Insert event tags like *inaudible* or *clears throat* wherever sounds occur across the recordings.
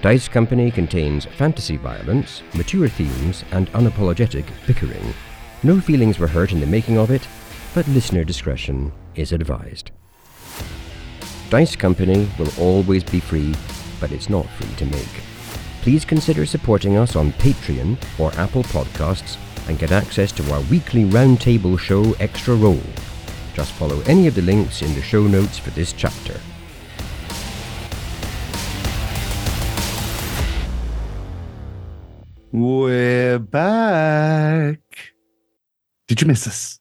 Dice Company contains fantasy violence, mature themes, and unapologetic bickering. No feelings were hurt in the making of it, but listener discretion is advised. Dice Company will always be free, but it's not free to make. Please consider supporting us on Patreon or Apple Podcasts and get access to our weekly roundtable show Extra Roll. Just follow any of the links in the show notes for this chapter. We're back. Did you miss us?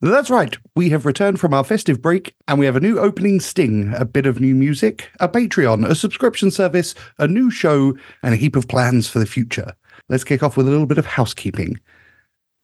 That's right. We have returned from our festive break and we have a new opening sting, a bit of new music, a Patreon, a subscription service, a new show, and a heap of plans for the future. Let's kick off with a little bit of housekeeping.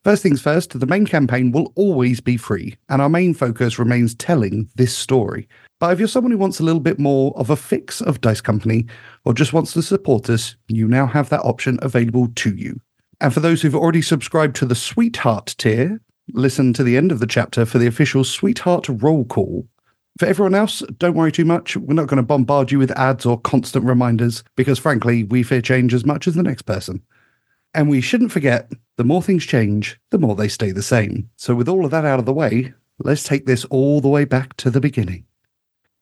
First things first, the main campaign will always be free, and our main focus remains telling this story. But if you're someone who wants a little bit more of a fix of Dice Company, or just wants to support us, you now have that option available to you. And for those who've already subscribed to the Sweetheart tier, listen to the end of the chapter for the official Sweetheart roll call. For everyone else, don't worry too much. We're not going to bombard you with ads or constant reminders because, frankly, we fear change as much as the next person. And we shouldn't forget the more things change, the more they stay the same. So, with all of that out of the way, let's take this all the way back to the beginning.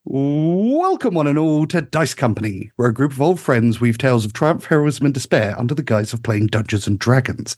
Welcome, one and all, to Dice Company, where a group of old friends weave tales of triumph, heroism, and despair under the guise of playing Dungeons and Dragons.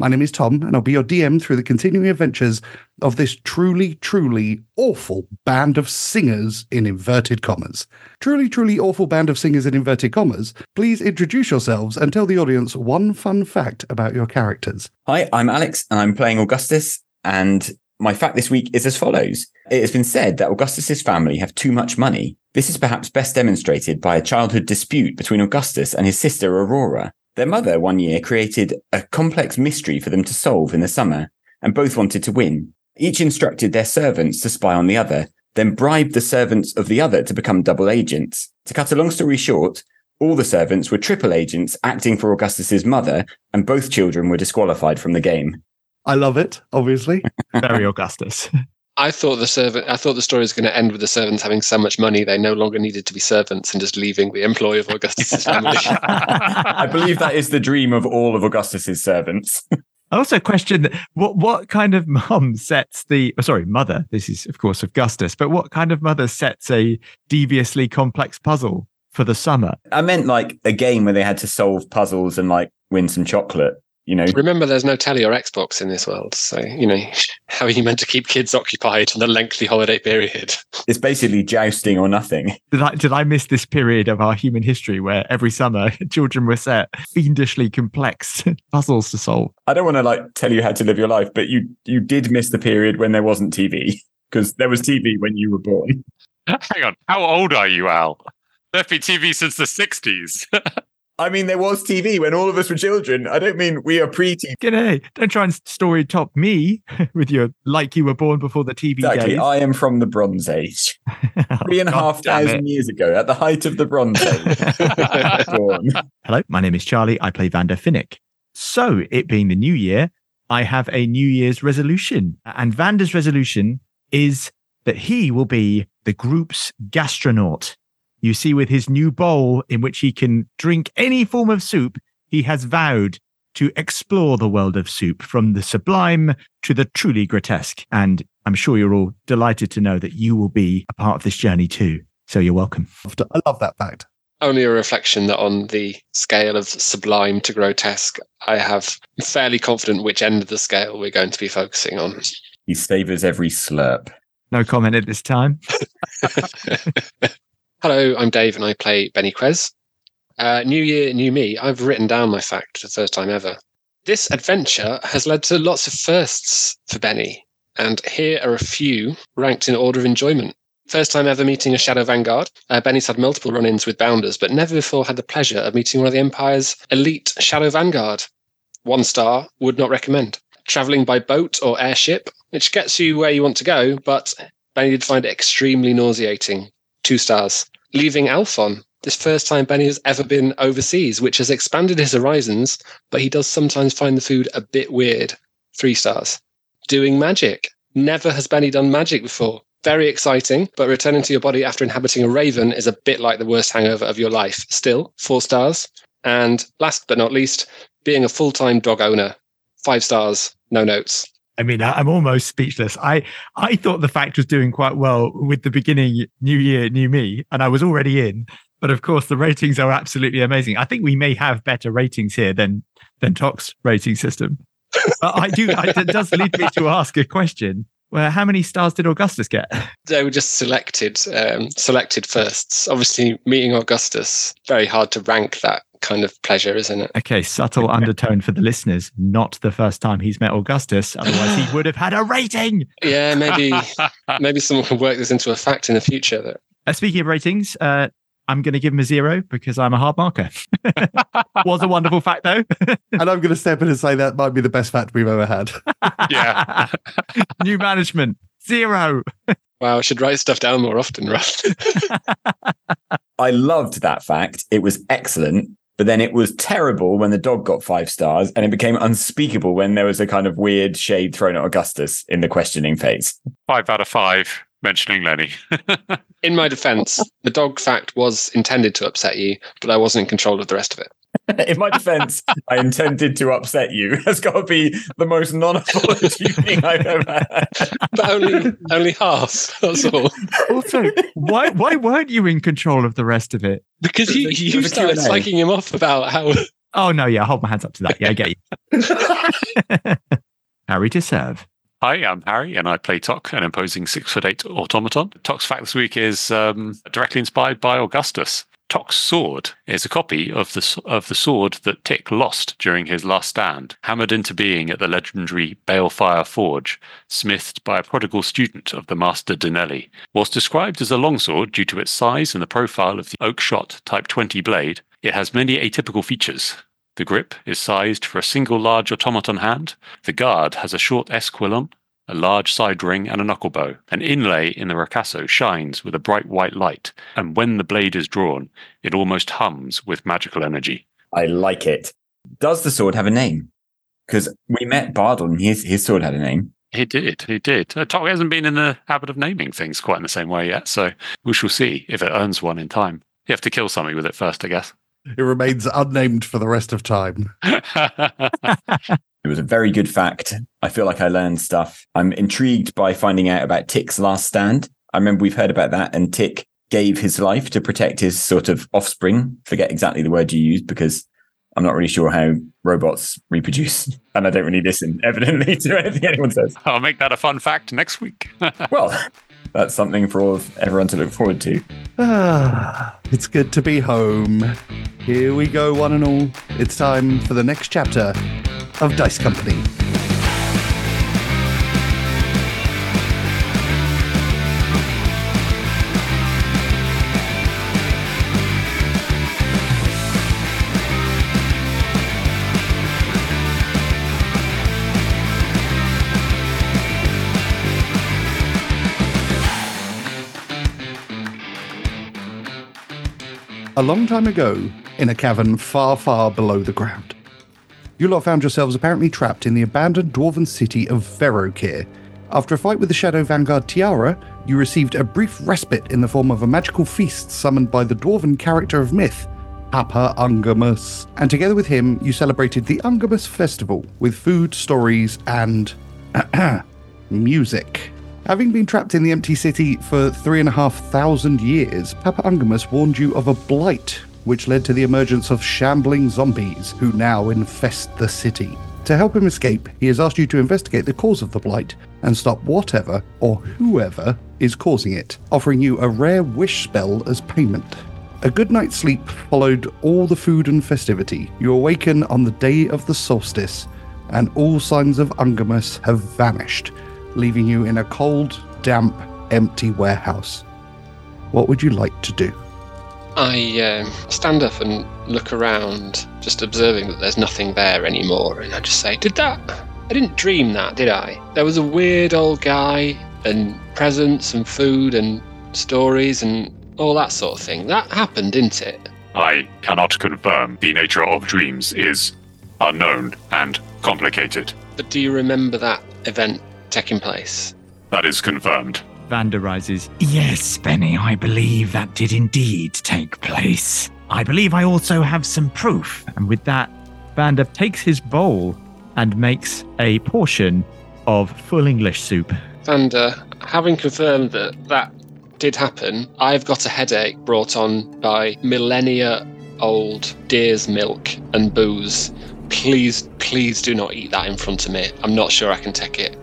My name is Tom, and I'll be your DM through the continuing adventures of this truly, truly awful band of singers in inverted commas. Truly, truly awful band of singers in inverted commas, please introduce yourselves and tell the audience one fun fact about your characters. Hi, I'm Alex, and I'm playing Augustus. And my fact this week is as follows. It has been said that Augustus's family have too much money. This is perhaps best demonstrated by a childhood dispute between Augustus and his sister Aurora. Their mother one year created a complex mystery for them to solve in the summer, and both wanted to win. Each instructed their servants to spy on the other, then bribed the servants of the other to become double agents. To cut a long story short, all the servants were triple agents acting for Augustus's mother, and both children were disqualified from the game. I love it, obviously. *laughs* Very Augustus. I thought the servant. I thought the story was going to end with the servants having so much money they no longer needed to be servants and just leaving the employ of Augustus's *laughs* family. I believe that is the dream of all of Augustus's servants. I also question what what kind of mum sets the oh, sorry mother. This is of course Augustus, but what kind of mother sets a deviously complex puzzle for the summer? I meant like a game where they had to solve puzzles and like win some chocolate. You know, Remember, there's no telly or Xbox in this world, so you know *laughs* how are you meant to keep kids occupied in the lengthy holiday period? it's basically jousting or nothing. *laughs* Did I did I miss this period of our human history where every summer *laughs* children were set fiendishly complex puzzles to solve? I don't want to like tell you how to live your life, but you you did miss the period when there wasn't TV because there was TV when you were born. Hang on, how old are you, Al? There've been TV since the 60s. I mean, there was TV when all of us were children. I don't mean we are pre-TV. G'day! Don't try and story top me *laughs* with your like you were born before the TV Exactly. days. I am from the Bronze Age. *laughs* Three and a half damn it. years ago, at the height of the Bronze Age. *laughs* Hello, my name is Charlie. I play Vander Finnick. So, it being the new year, I have a New Year's resolution. And Vander's resolution is that he will be the group's gastronaut. You see, with his new bowl in which he can drink any form of soup, he has vowed to explore the world of soup from the sublime to the truly grotesque. And I'm sure you're all delighted to know that you will be a part of this journey too. So, you're welcome. I love that fact. Only a reflection that on the scale of sublime to grotesque, I have I'm fairly confident which end of the scale we're going to be focusing on. He savors every slurp. No comment at this time. *laughs* Hello, I'm Dave and I play Benny Quez. Uh, new year, new me. I've written down my fact for the first time ever. This adventure has led to lots of firsts for Benny, and here are a few ranked in order of enjoyment. First time ever meeting a Shadow Vanguard. Uh, Benny's had multiple run ins with Bounders, but never before had the pleasure of meeting one of the Empire's elite Shadow Vanguard. One star, would not recommend. Traveling by boat or airship, which gets you where you want to go, but Benny did find it extremely nauseating. Two stars. Leaving Alphon. This first time Benny has ever been overseas, which has expanded his horizons, but he does sometimes find the food a bit weird. Three stars. Doing magic. Never has Benny done magic before. Very exciting, but returning to your body after inhabiting a raven is a bit like the worst hangover of your life. Still, four stars. And last but not least, being a full time dog owner, five stars, no notes. I mean, I'm almost speechless. I I thought the fact was doing quite well with the beginning New Year, New Me, and I was already in. But of course, the ratings are absolutely amazing. I think we may have better ratings here than than Tok's rating system. But I do. I, that does lead me to ask a question. Well, how many stars did Augustus get? They were just selected, um, selected firsts. Obviously, meeting Augustus, very hard to rank that kind of pleasure, isn't it? Okay, subtle *laughs* undertone for the listeners. Not the first time he's met Augustus. Otherwise, he *laughs* would have had a rating. Yeah, maybe *laughs* maybe someone can work this into a fact in the future. That Uh, speaking of ratings, uh, I'm going to give him a zero because I'm a hard marker. Was a wonderful fact, though. and I'm going to step in and say that might be the best fact we've ever had. yeah. New management, zero. wow, I should write stuff down more often, right? I loved that fact. It was excellent. But then it was terrible when the dog got five stars, and it became unspeakable when there was a kind of weird shade thrown at Augustus in the questioning phase. Five out of five mentioning Lenny. *laughs* in my defense, the dog fact was intended to upset you, but I wasn't in control of the rest of it. *laughs* in my defense, I intended to upset you. *laughs* That's got to be the most non-apology *laughs* thing I've ever had. But only only half. That's all. Also, why why weren't you in control of the rest of it? Because you, There's you there's started Q&A. slagging him off about how Oh no, yeah, hold my hands up to that. Yeah, I get you. Harry to serve. Hi, I'm Harry, and I play Tok, an imposing six foot eight automaton. Tok's fact this week is um, directly inspired by Augustus. Tok's sword is a copy of the of the sword that Tick lost during his last stand, hammered into being at the legendary Balefire Forge, smithed by a prodigal student of the Master Denelli. Whilst described as a longsword due to its size and the profile of the Oakeshott Type 20 blade, it has many atypical features. The grip is sized for a single large automaton hand. The guard has a short esquilon, a large side ring, and a knuckle bow. An inlay in the ricasso shines with a bright white light, and when the blade is drawn, it almost hums with magical energy. I like it. Does the sword have a name? Because we met Bardel and his, his sword had a name. He did, he did. Uh, Tok hasn't been in the habit of naming things quite in the same way yet, so we shall see if it earns one in time. You have to kill something with it first, I guess. It remains unnamed for the rest of time. *laughs* It was a very good fact. I feel like I learned stuff. I'm intrigued by finding out about Tick's last stand. I remember we've heard about that, and Tick gave his life to protect his sort of offspring. Forget exactly the word you used because I'm not really sure how robots reproduce, *laughs* and I don't really listen, *laughs* evidently, to anything anyone says. I'll make that a fun fact next week. *laughs* Well, that's something for all of everyone to look forward to. Ah, it's good to be home. Here we go, one and all. It's time for the next chapter of Dice Company. A long time ago, in a cavern far, far below the ground, you lot found yourselves apparently trapped in the abandoned dwarven city of Verokkir. After a fight with the Shadow Vanguard Tiara, you received a brief respite in the form of a magical feast summoned by the dwarven character of myth, Papa Ungamus. And together with him, you celebrated the Ungamus Festival with food, stories, and *clears throat* music. Having been trapped in the empty city for three and a half thousand years, Papa Ungamus warned you of a blight, which led to the emergence of shambling zombies who now infest the city. To help him escape, he has asked you to investigate the cause of the blight and stop whatever or whoever is causing it, offering you a rare wish spell as payment. A good night's sleep followed all the food and festivity. You awaken on the day of the solstice, and all signs of Ungamus have vanished, leaving you in a cold, damp, empty warehouse. What would you like to do? I um, stand up and look around, just observing that there's nothing there anymore, and I just say, "Did that? I didn't dream that, did I? There was a weird old guy, and presents, and food, and stories, and all that sort of thing. That happened, didn't it? I cannot confirm the nature of dreams is unknown and complicated. But do you remember that event taking place? That is confirmed. Vander rises. Yes, Benny, I believe that did indeed take place. I believe I also have some proof. And with that, Vander takes his bowl and makes a portion of full English soup. And uh, having confirmed that that did happen, I've got a headache brought on by millennia old deer's milk and booze. Please, please do not eat that in front of me. I'm not sure I can take it.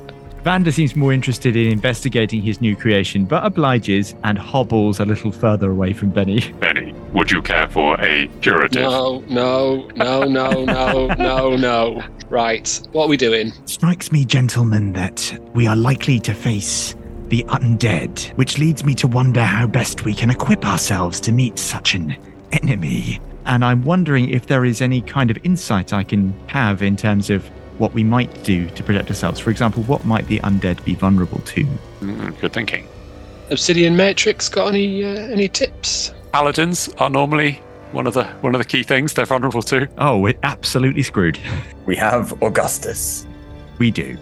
Vander seems more interested in investigating his new creation, but obliges and hobbles a little further away from Benny. *laughs* Benny, would you care for a curative? No, no, no, no, no, no, no. Right, what are we doing? Strikes me, gentlemen, that we are likely to face the undead, which leads me to wonder how best we can equip ourselves to meet such an enemy. And I'm wondering if there is any kind of insight I can have in terms of what we might do to protect ourselves. For example, what might the undead be vulnerable to? Mm, good thinking. Obsidian Matrix got any uh, any tips? Paladins are normally one of the one of the key things they're vulnerable to. Oh, we're absolutely screwed. We have Augustus. we do.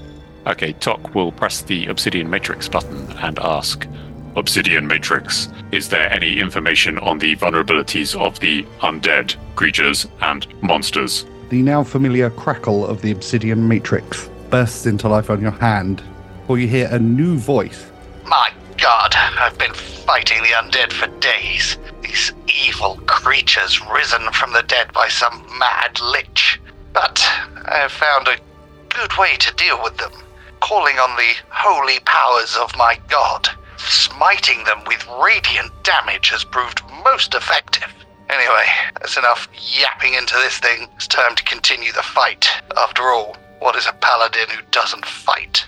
Okay, Tok will press the Obsidian Matrix button and ask Obsidian Matrix, is there any information on the vulnerabilities of the undead creatures and monsters? The now familiar crackle of the obsidian matrix bursts into life on your hand, or you hear a new voice. My god, I've been fighting the undead for days. These evil creatures risen from the dead by some mad lich. But I have found a good way to deal with them, calling on the holy powers of my god. Smiting them with radiant damage has proved most effective. Anyway, that's enough yapping into this thing. It's time to continue the fight. After all, what is a paladin who doesn't fight?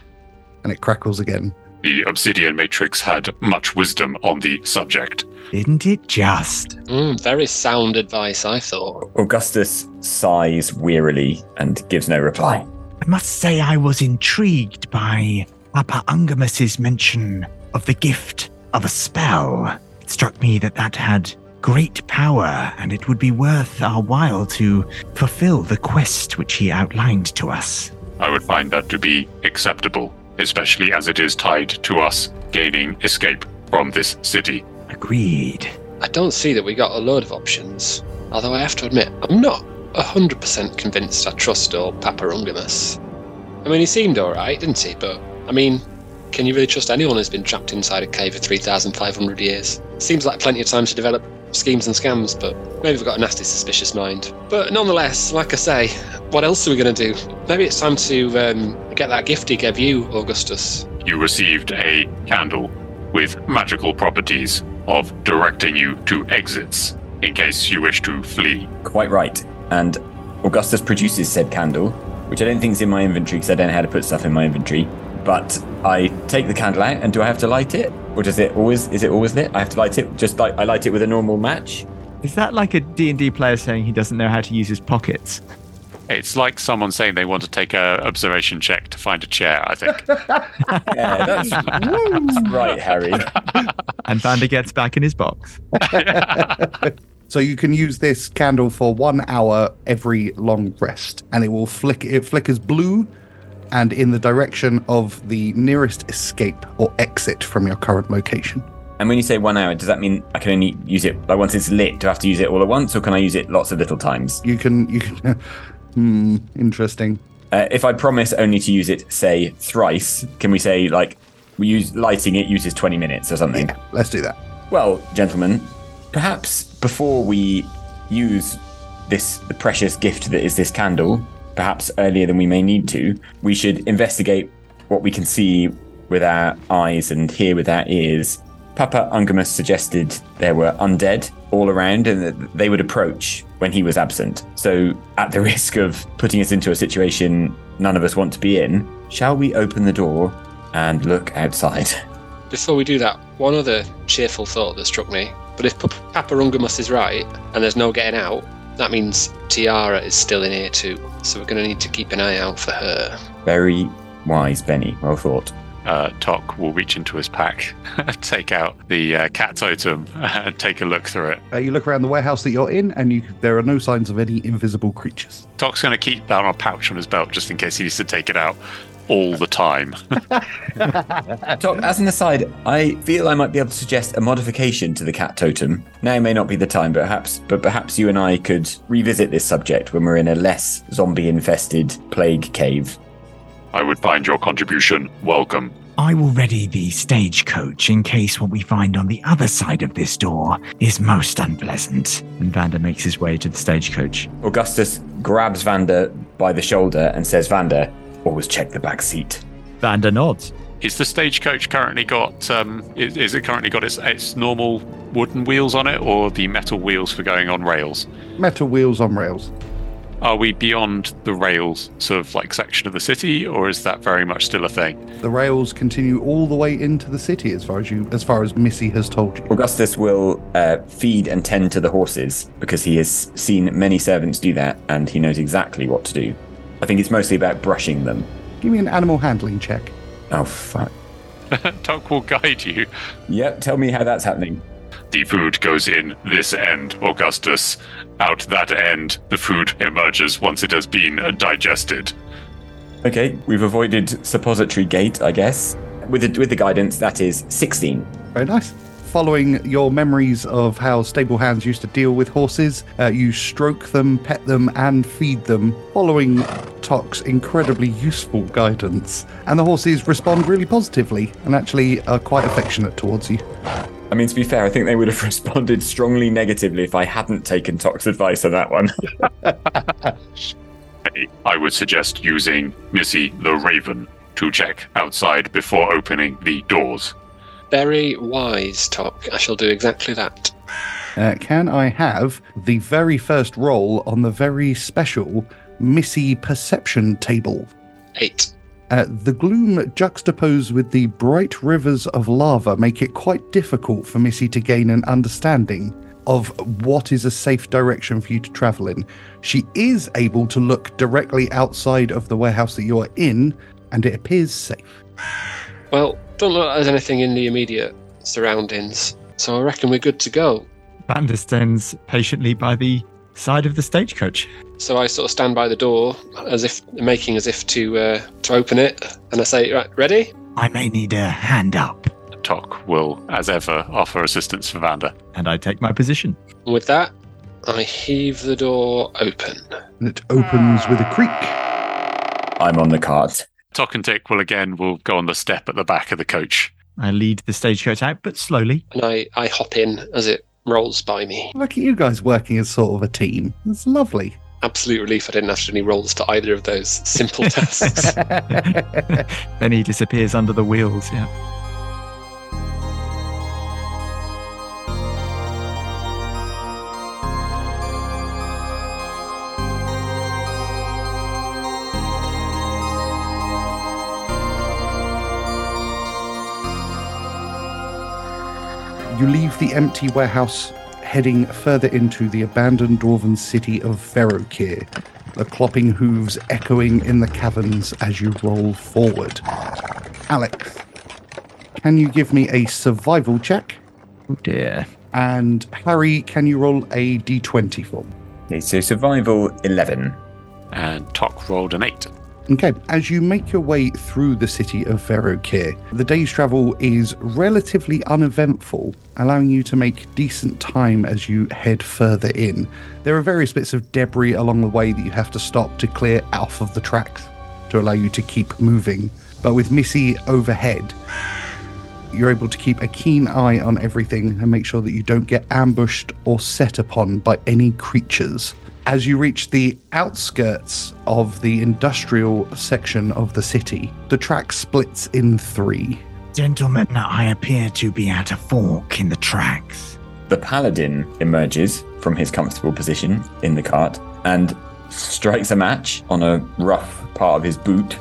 And it crackles again. The Obsidian Matrix had much wisdom on the subject. Didn't it just? Mm, very sound advice, I thought. Augustus sighs wearily and gives no reply. I must say I was intrigued by Papa Ungamus's mention of the gift of a spell. It struck me that that had great power, and it would be worth our while to fulfill the quest which he outlined to us. I would find that to be acceptable, especially as it is tied to us gaining escape from this city. Agreed. I don't see that we got a load of options. Although I have to admit, I'm not 100% convinced I trust old Papa Ungamus. I mean, he seemed alright, didn't he? But, I mean, can you really trust anyone who's been trapped inside a cave for 3,500 years? Seems like plenty of time to develop schemes and scams, but maybe we've got a nasty suspicious mind. But nonetheless, like I say, what else are we going to do? Maybe it's time to um, get that gift he gave you, Augustus. You received a candle with magical properties of directing you to exits in case you wish to flee. Quite right. And Augustus produces said candle, which I don't think is in my inventory because I don't know how to put stuff in my inventory. But I take the candle out, and do I have to light it, or does it always? Is it always lit? I have to light it. Just like I light it with a normal match. Is that like a D&D player saying he doesn't know how to use his pockets? It's like someone saying they want to take a observation check to find a chair, I think. *laughs* Yeah, that's, that's right, Harry. *laughs* And Vander gets back in his box. *laughs* So you can use this candle for one hour every long rest, and it will flick. It flickers blue, and in the direction of the nearest escape or exit from your current location. And when you say one hour, does that mean I can only use it like once it's lit? Do I have to use it all at once, or can I use it lots of little times? You can. You can. *laughs* hmm. Interesting. Uh, if I promise only to use it, say thrice, can we say like we use lighting it uses twenty minutes or something? Yeah. Let's do that. Well, gentlemen, perhaps before we use this the precious gift that is this candle, perhaps earlier than we may need to, we should investigate what we can see with our eyes and hear with our ears. Papa Ungamus suggested there were undead all around and that they would approach when he was absent. So, at the *laughs* risk of putting us into a situation none of us want to be in, shall we open the door and look outside? *laughs* Before we do that, one other cheerful thought that struck me. But if Papa Ungamus is right and there's no getting out, that means Tiara is still in here too. So we're going to need to keep an eye out for her. Very wise, Benny. Well thought. Uh, Tok will reach into his pack, *laughs* take out the uh, cat totem, *laughs* and take a look through it. Uh, you look around the warehouse that you're in, and you, there are no signs of any invisible creatures. Tok's going to keep that on a pouch on his belt just in case he needs to take it out. All the time. *laughs* Doc, as an aside, I feel I might be able to suggest a modification to the cat totem. Now may not be the time, but perhaps, but perhaps you and I could revisit this subject when we're in a less zombie-infested plague cave. I would find your contribution welcome. I will ready the stagecoach in case what we find on the other side of this door is most unpleasant. And Vander makes his way to the stagecoach. Augustus grabs Vander by the shoulder and says, "Vander, always check the back seat." Vander nods. Is the stagecoach currently got? Um, is, is it currently got its, its normal wooden wheels on it, or the metal wheels for going on rails? Metal wheels on rails. Are we beyond the rails sort of like section of the city, or is that very much still a thing? The rails continue all the way into the city, as far as you, as far as Missy has told you. Augustus will uh, feed and tend to the horses because he has seen many servants do that and he knows exactly what to do. I think it's mostly about brushing them. Give me an animal handling check. Oh, fuck. *laughs* Tok will guide you. Yep, tell me how that's happening. The food goes in this end, Augustus. Out that end, the food emerges once it has been digested. Okay, we've avoided suppository gate, I guess. With the, with the guidance, that is 16. Very nice. Following your memories of how stable hands used to deal with horses, uh, you stroke them, pet them, and feed them, following Tok's incredibly useful guidance. And the horses respond really positively and actually are quite affectionate towards you. I mean, to be fair, I think they would have *laughs* responded strongly negatively if I hadn't taken Tok's advice on that one. *laughs* I would suggest using Missy the Raven to check outside before opening the doors. Very wise, Tok. I shall do exactly that. Uh, can I have the very first roll on the very special Missy perception table? Eight. Uh, the gloom juxtaposed with the bright rivers of lava make it quite difficult for Missy to gain an understanding of what is a safe direction for you to travel in. She is able to look directly outside of the warehouse that you're in, and it appears safe. Well, don't look like there's anything in the immediate surroundings, so I reckon we're good to go. Vander stands patiently by the side of the stagecoach. So I sort of stand by the door, as if making as if to uh, to open it, and I say, "Right, ready?" I may need a hand up. Tok will, as ever, offer assistance for Vander. And I take my position. And with that, I heave the door open. And it opens with a creak. I'm on the cart. Tok and Tick will again will go on the step at the back of the coach. I lead the stagecoach out, but slowly. and I, I hop in as it rolls by me. Look at you guys working as sort of a team. It's lovely. Absolute relief I didn't have to do any rolls for either of those simple *laughs* tasks. *laughs* then he disappears under the wheels. Yeah. You leave the empty warehouse, heading further into the abandoned dwarven city of Verokkir, the clopping hooves echoing in the caverns as you roll forward. Alex, can you give me a survival check? Oh dear. And Harry, can you roll a d20 for me? Okay, so survival 11. And Tok rolled an eight. Okay, as you make your way through the city of Verokkir, the day's travel is relatively uneventful, allowing you to make decent time as you head further in. There are various bits of debris along the way that you have to stop to clear off of the tracks to allow you to keep moving. But with Missy overhead, you're able to keep a keen eye on everything and make sure that you don't get ambushed or set upon by any creatures. As you reach the outskirts of the industrial section of the city, the track splits in three. Gentlemen, I appear to be at a fork in the tracks. The paladin emerges from his comfortable position in the cart and strikes a match on a rough part of his boot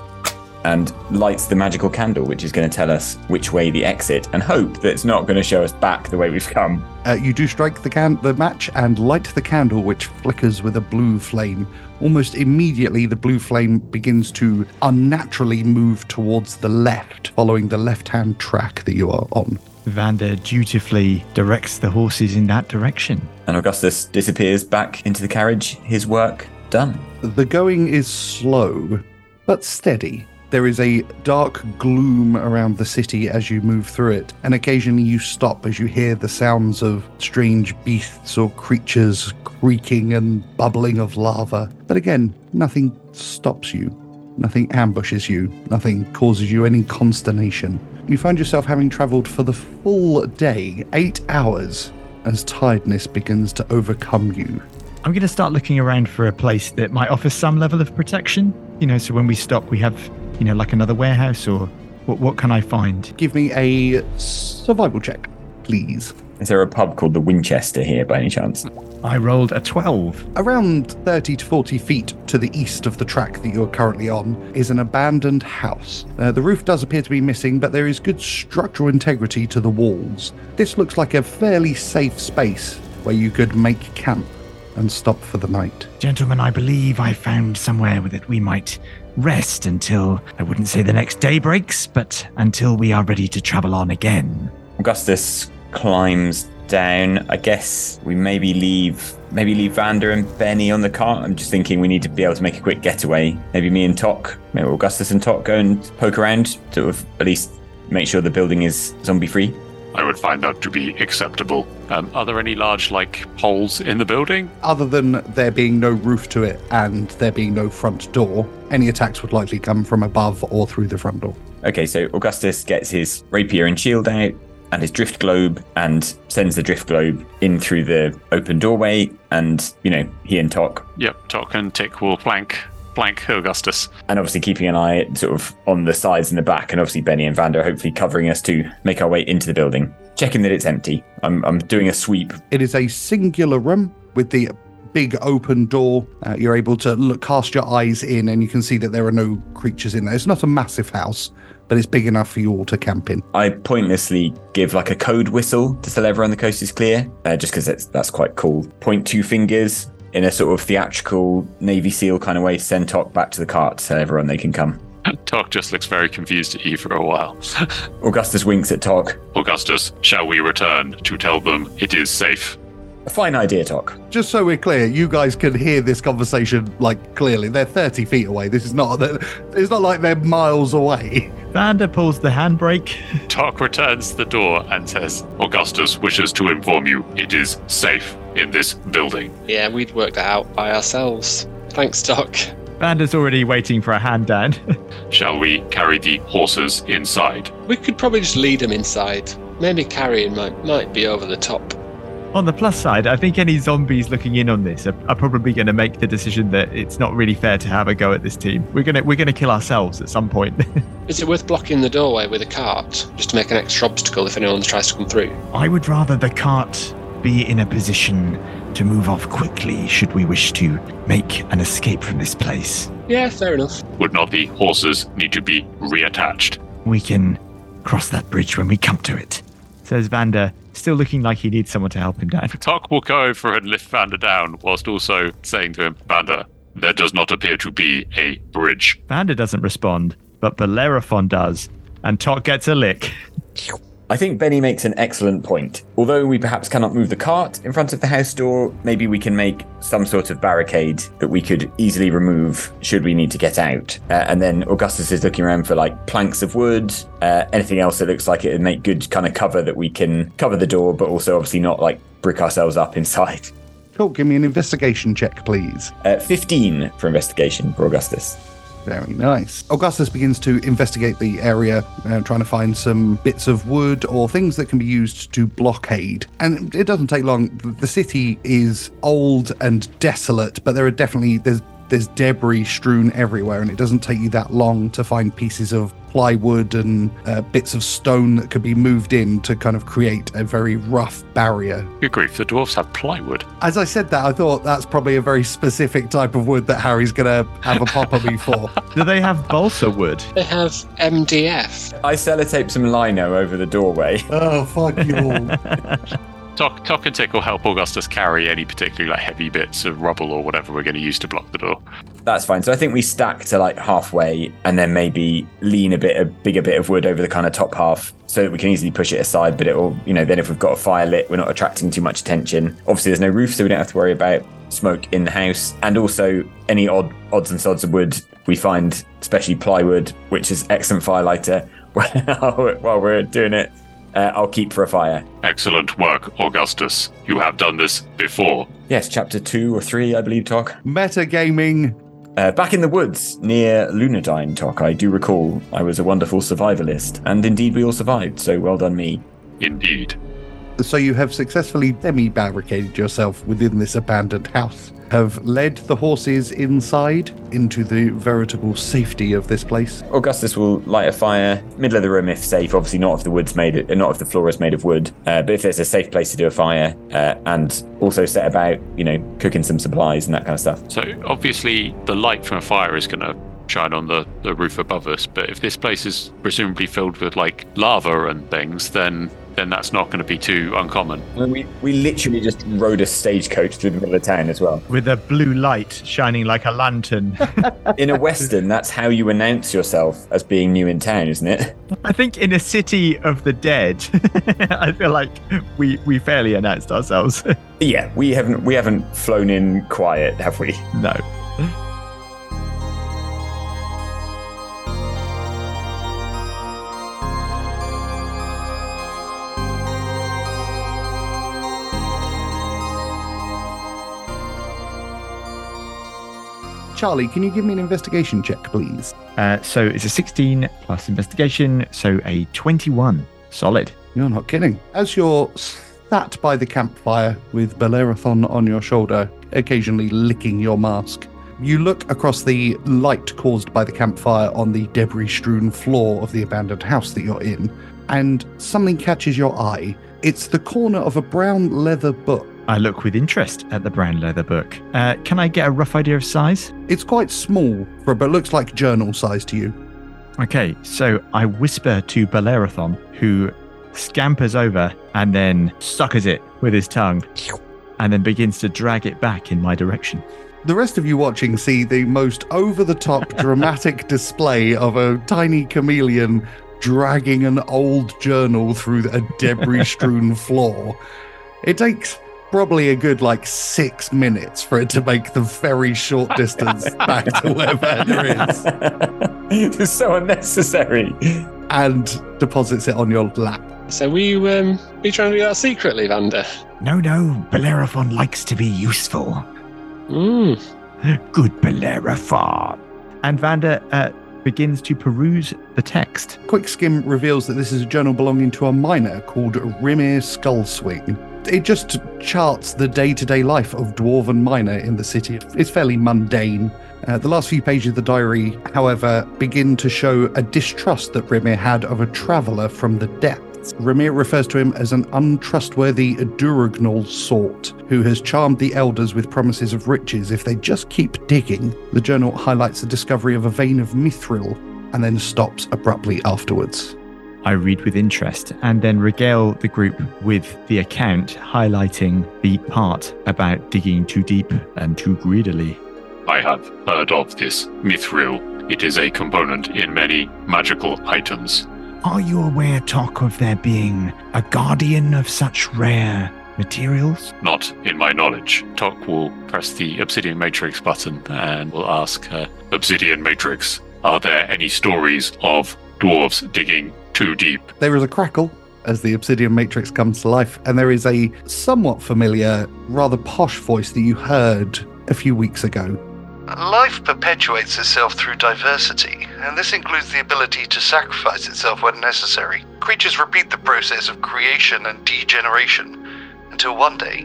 and lights the magical candle, which is going to tell us which way the exit, and hope that it's not going to show us back the way we've come. Uh, you do strike the, can- the match and light the candle, which flickers with a blue flame. Almost immediately, the blue flame begins to unnaturally move towards the left, following the left hand track that you are on. Vander dutifully directs the horses in that direction. And Augustus disappears back into the carriage, his work done. The going is slow, but steady. There is a dark gloom around the city as you move through it, and occasionally you stop as you hear the sounds of strange beasts or creatures creaking and bubbling of lava. But again, nothing stops you, nothing ambushes you, nothing causes you any consternation. You find yourself having travelled for the full day, eight hours, as tiredness begins to overcome you. I'm going to start looking around for a place that might offer some level of protection. You know, so when we stop, we have, you know, like another warehouse or what, what can I find? Give me a survival check, please. Is there a pub called the Winchester here by any chance? I rolled a 12. Around 30 to 40 feet to the east of the track that you're currently on is an abandoned house. Uh, the roof does appear to be missing, but there is good structural integrity to the walls. This looks like a fairly safe space where you could make camp and stop for the night. Gentlemen, I believe I found somewhere that we might rest until, I wouldn't say the next day breaks, but until we are ready to travel on again. Augustus climbs down. I guess we maybe leave maybe leave Vander and Benny on the cart. I'm just thinking we need to be able to make a quick getaway. Maybe me and Tok, maybe Augustus and Tok go and poke around to at least make sure the building is zombie free. I would find that to be acceptable. Um, are there any large, like, holes in the building? Other than there being no roof to it and there being no front door, any attacks would likely come from above or through the front door. Okay, so Augustus gets his rapier and shield out and his drift globe and sends the drift globe in through the open doorway. And, you know, he and Tok, Yep, Tok and Tick will flank, flank Augustus. and obviously keeping an eye sort of on the sides and the back, and obviously Benny and Vander hopefully covering us to make our way into the building, checking that it's empty. I'm, I'm doing a sweep. It is a singular room with the big open door. Uh, you're able to look, cast your eyes in, and you can see that there are no creatures in there. It's not a massive house, but it's big enough for you all to camp in. I pointlessly give like a code whistle to tell everyone the coast is clear, uh, just because that's, that's quite cool. Point two fingers in a sort of theatrical Navy SEAL kind of way to send Tok back to the cart to tell everyone they can come. *laughs* Tok just looks very confused at you for a while. *laughs* Augustus winks at Tok. Augustus, shall we return to tell them it is safe? A fine idea, Tok. Just so we're clear, you guys can hear this conversation like clearly. They're 30 feet away. This is not. *laughs* It's not like they're miles away. Vander pulls the handbrake. Tok returns to the door and says, Augustus wishes to inform you it is safe in this building. Yeah, we'd worked that out by ourselves. Thanks, Doc. Vander's already waiting for a hand down. *laughs* Shall we carry the horses inside? We could probably just lead them inside. Maybe carrying might might be over the top. on the plus side, I think any zombies looking in on this are, are probably going to make the decision that it's not really fair to have a go at this team. We're gonna we're gonna kill ourselves at some point. *laughs* Is it worth blocking the doorway with a cart just to make an extra obstacle if anyone tries to come through? I would rather the cart be in a position to move off quickly should we wish to make an escape from this place. Yeah, fair enough. Would not the horses need to be reattached? We can cross that bridge when we come to it. Says Vander, still looking like he needs someone to help him down. Tok will go over and lift Vander down, whilst also saying to him, Vander, there does not appear to be a bridge. Vander doesn't respond, but Bellerophon does, and Tok gets a lick. *laughs* I think Benny makes an excellent point. Although we perhaps cannot move the cart in front of the house door, maybe we can make some sort of barricade that we could easily remove should we need to get out. Uh, and then Augustus is looking around for like planks of wood, uh, anything else that looks like it would make good kind of cover that we can cover the door, but also obviously not like brick ourselves up *laughs* inside. Cool. Give me an investigation check, please. Uh, 15 for investigation for Augustus. Very nice. Augustus begins to investigate the area, uh, trying to find some bits of wood or things that can be used to blockade. And it doesn't take long. The city is old and desolate, but there are definitely there's there's debris strewn everywhere, and it doesn't take you that long to find pieces of plywood and uh, bits of stone that could be moved in to kind of create a very rough barrier. Good grief, the dwarfs have plywood. As I said that, I thought that's probably a very specific type of wood that Harry's gonna have a pop at me for. Do they have balsa wood? They have MDF. I sellotape some lino over the doorway. Oh, fuck you all. *laughs* Tok, Tok and Tick will help Augustus carry any particularly like heavy bits of rubble or whatever we're going to use to block the door. That's fine. So I think we stack to like halfway and then maybe lean a bit, a bigger bit of wood over the kind of top half so that we can easily push it aside. But it'll, you know, then if we've got a fire lit, we're not attracting too much attention. Obviously, there's no roof, so we don't have to worry about smoke in the house. And also, any odd odds and sods of wood we find, especially plywood, which is excellent firelighter *laughs* while we're doing it. Uh, I'll keep for a fire. Excellent work, Augustus. You have done this before. Yes, chapter two or three, I believe, Tok. Metagaming. Uh, back in the woods near Lunadine, Tok, I do recall I was a wonderful survivalist, and indeed we all survived, so well done me. Indeed. So you have successfully demi barricaded yourself within this abandoned house, have led the horses inside into the veritable safety of this place. Augustus will light a fire, middle of the room if safe. Obviously, not if the wood's made, uh, not if the floor is made of wood. Uh, but if there's a safe place to do a fire, uh, and also set about, you know, cooking some supplies and that kind of stuff. So obviously, the light from a fire is going to shine on the, the roof above us. But if this place is presumably filled with like lava and things, then then that's not going to be too uncommon. We we literally just rode a stagecoach through the middle of town as well. With a blue light shining like a lantern. *laughs* In a western, that's how you announce yourself as being new in town, isn't it? I think in a city of the dead, *laughs* I feel like we we fairly announced ourselves. *laughs* Yeah, we haven't we haven't flown in quiet, have we? no. Charlie, can you give me an investigation check, please? Uh, so it's a 16 plus investigation, so a 21. Solid. You're not kidding. As you're sat by the campfire with Bellerophon on your shoulder, occasionally licking your mask, you look across the light caused by the campfire on the debris strewn floor of the abandoned house that you're in, and something catches your eye. It's the corner of a brown leather book. I look with interest at the brown leather book. Uh, can I get a rough idea of size? It's quite small, for but looks like journal size to you. Okay, so I whisper to Bellerophon, who scampers over and then suckers it with his tongue, and then begins to drag it back in my direction. The rest of you watching see the most over the top *laughs* dramatic display of a tiny chameleon dragging an old journal through a debris strewn *laughs* floor. It takes probably a good like six minutes for it to make the very short distance *laughs* back to where Vander is *laughs* it's so unnecessary. and deposits it on your lap. So were you, um, were you trying to do that secretly, Vander? No, no, Bellerophon likes to be useful. Mm. *laughs* Good Bellerophon. And Vander uh, begins to peruse the text. Quick skim reveals that this is a journal belonging to a miner called Rimir Skullswing. It just charts the day to day life of Dwarven miner in the city. It's fairly mundane. Uh, the last few pages of the diary, however, begin to show a distrust that Rimir had of a traveller from the depths. Rimir refers to him as an untrustworthy Duragnol sort who has charmed the elders with promises of riches if they just keep digging. The journal highlights the discovery of a vein of mithril and then stops abruptly afterwards. I read with interest and then regale the group with the account highlighting the part about digging too deep and too greedily. I have heard of this mithril. It is a component in many magical items. Are you aware, Tok, of there being a guardian of such rare materials? Not in my knowledge. Tok will press the Obsidian Matrix button and will ask uh, Obsidian Matrix, are there any stories of dwarves digging too deep? There is a crackle as the obsidian matrix comes to life, and there is a somewhat familiar, rather posh voice that you heard a few weeks ago. Life perpetuates itself through diversity, and this includes the ability to sacrifice itself when necessary. Creatures repeat the process of creation and degeneration until one day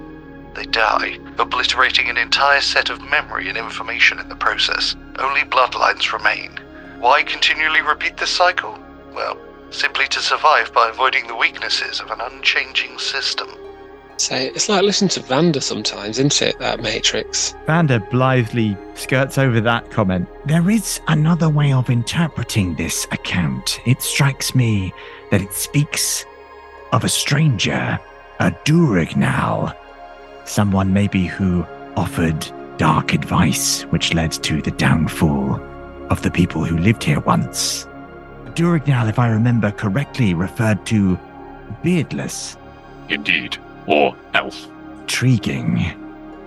they die, obliterating an entire set of memory and information in the process. Only bloodlines remain. Why continually repeat this cycle? Well, simply to survive by avoiding the weaknesses of an unchanging system. So it's like listening to Vander sometimes, isn't it? That Matrix. Vander blithely skirts over that comment. There is another way of interpreting this account. It strikes me that it speaks of a stranger a Durignal. Someone maybe who offered dark advice, which led to the downfall of the people who lived here once. Durignal, if I remember correctly, referred to beardless, Indeed. Or elf. intriguing.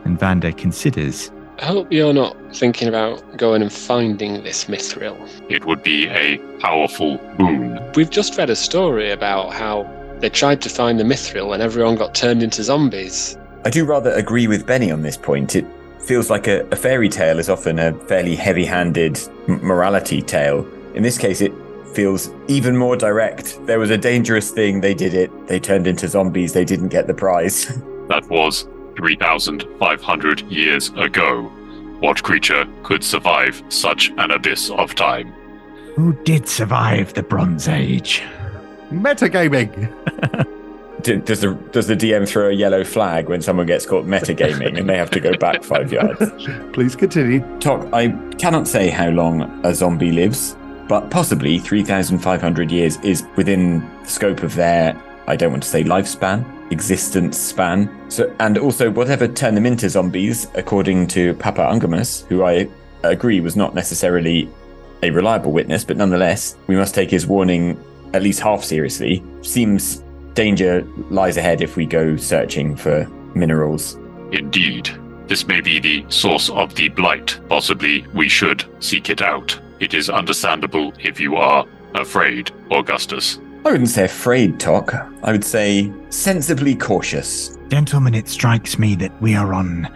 And Vander considers. I hope you're not thinking about going and finding this mithril. It would be a powerful boon. We've just read a story about how they tried to find the mithril and everyone got turned into zombies. I do rather agree with Benny on this point. It feels like a, a fairy tale is often a fairly heavy handed morality tale. In this case, it feels even more direct. There was a dangerous thing, they did it, they turned into zombies, they didn't get the prize. *laughs* That was 3,500 years ago. What creature could survive such an abyss of time? Who did survive the Bronze Age? Metagaming. *laughs* Does the does the DM throw a yellow flag when someone gets caught metagaming and they have to go back five yards? *laughs* Please continue. Talk. I cannot say how long a zombie lives, but possibly 3,500 years is within the scope of their, I don't want to say lifespan, existence span. So, and also whatever turned them into zombies, according to Papa Ungamus, who I agree was not necessarily a reliable witness, but nonetheless, we must take his warning at least half seriously. Seems danger lies ahead if we go searching for minerals. Indeed. This may be the source of the blight. Possibly we should seek it out. It is understandable if you are afraid, Augustus. I wouldn't say afraid, Tok. I would say sensibly cautious. Gentlemen, it strikes me that we are on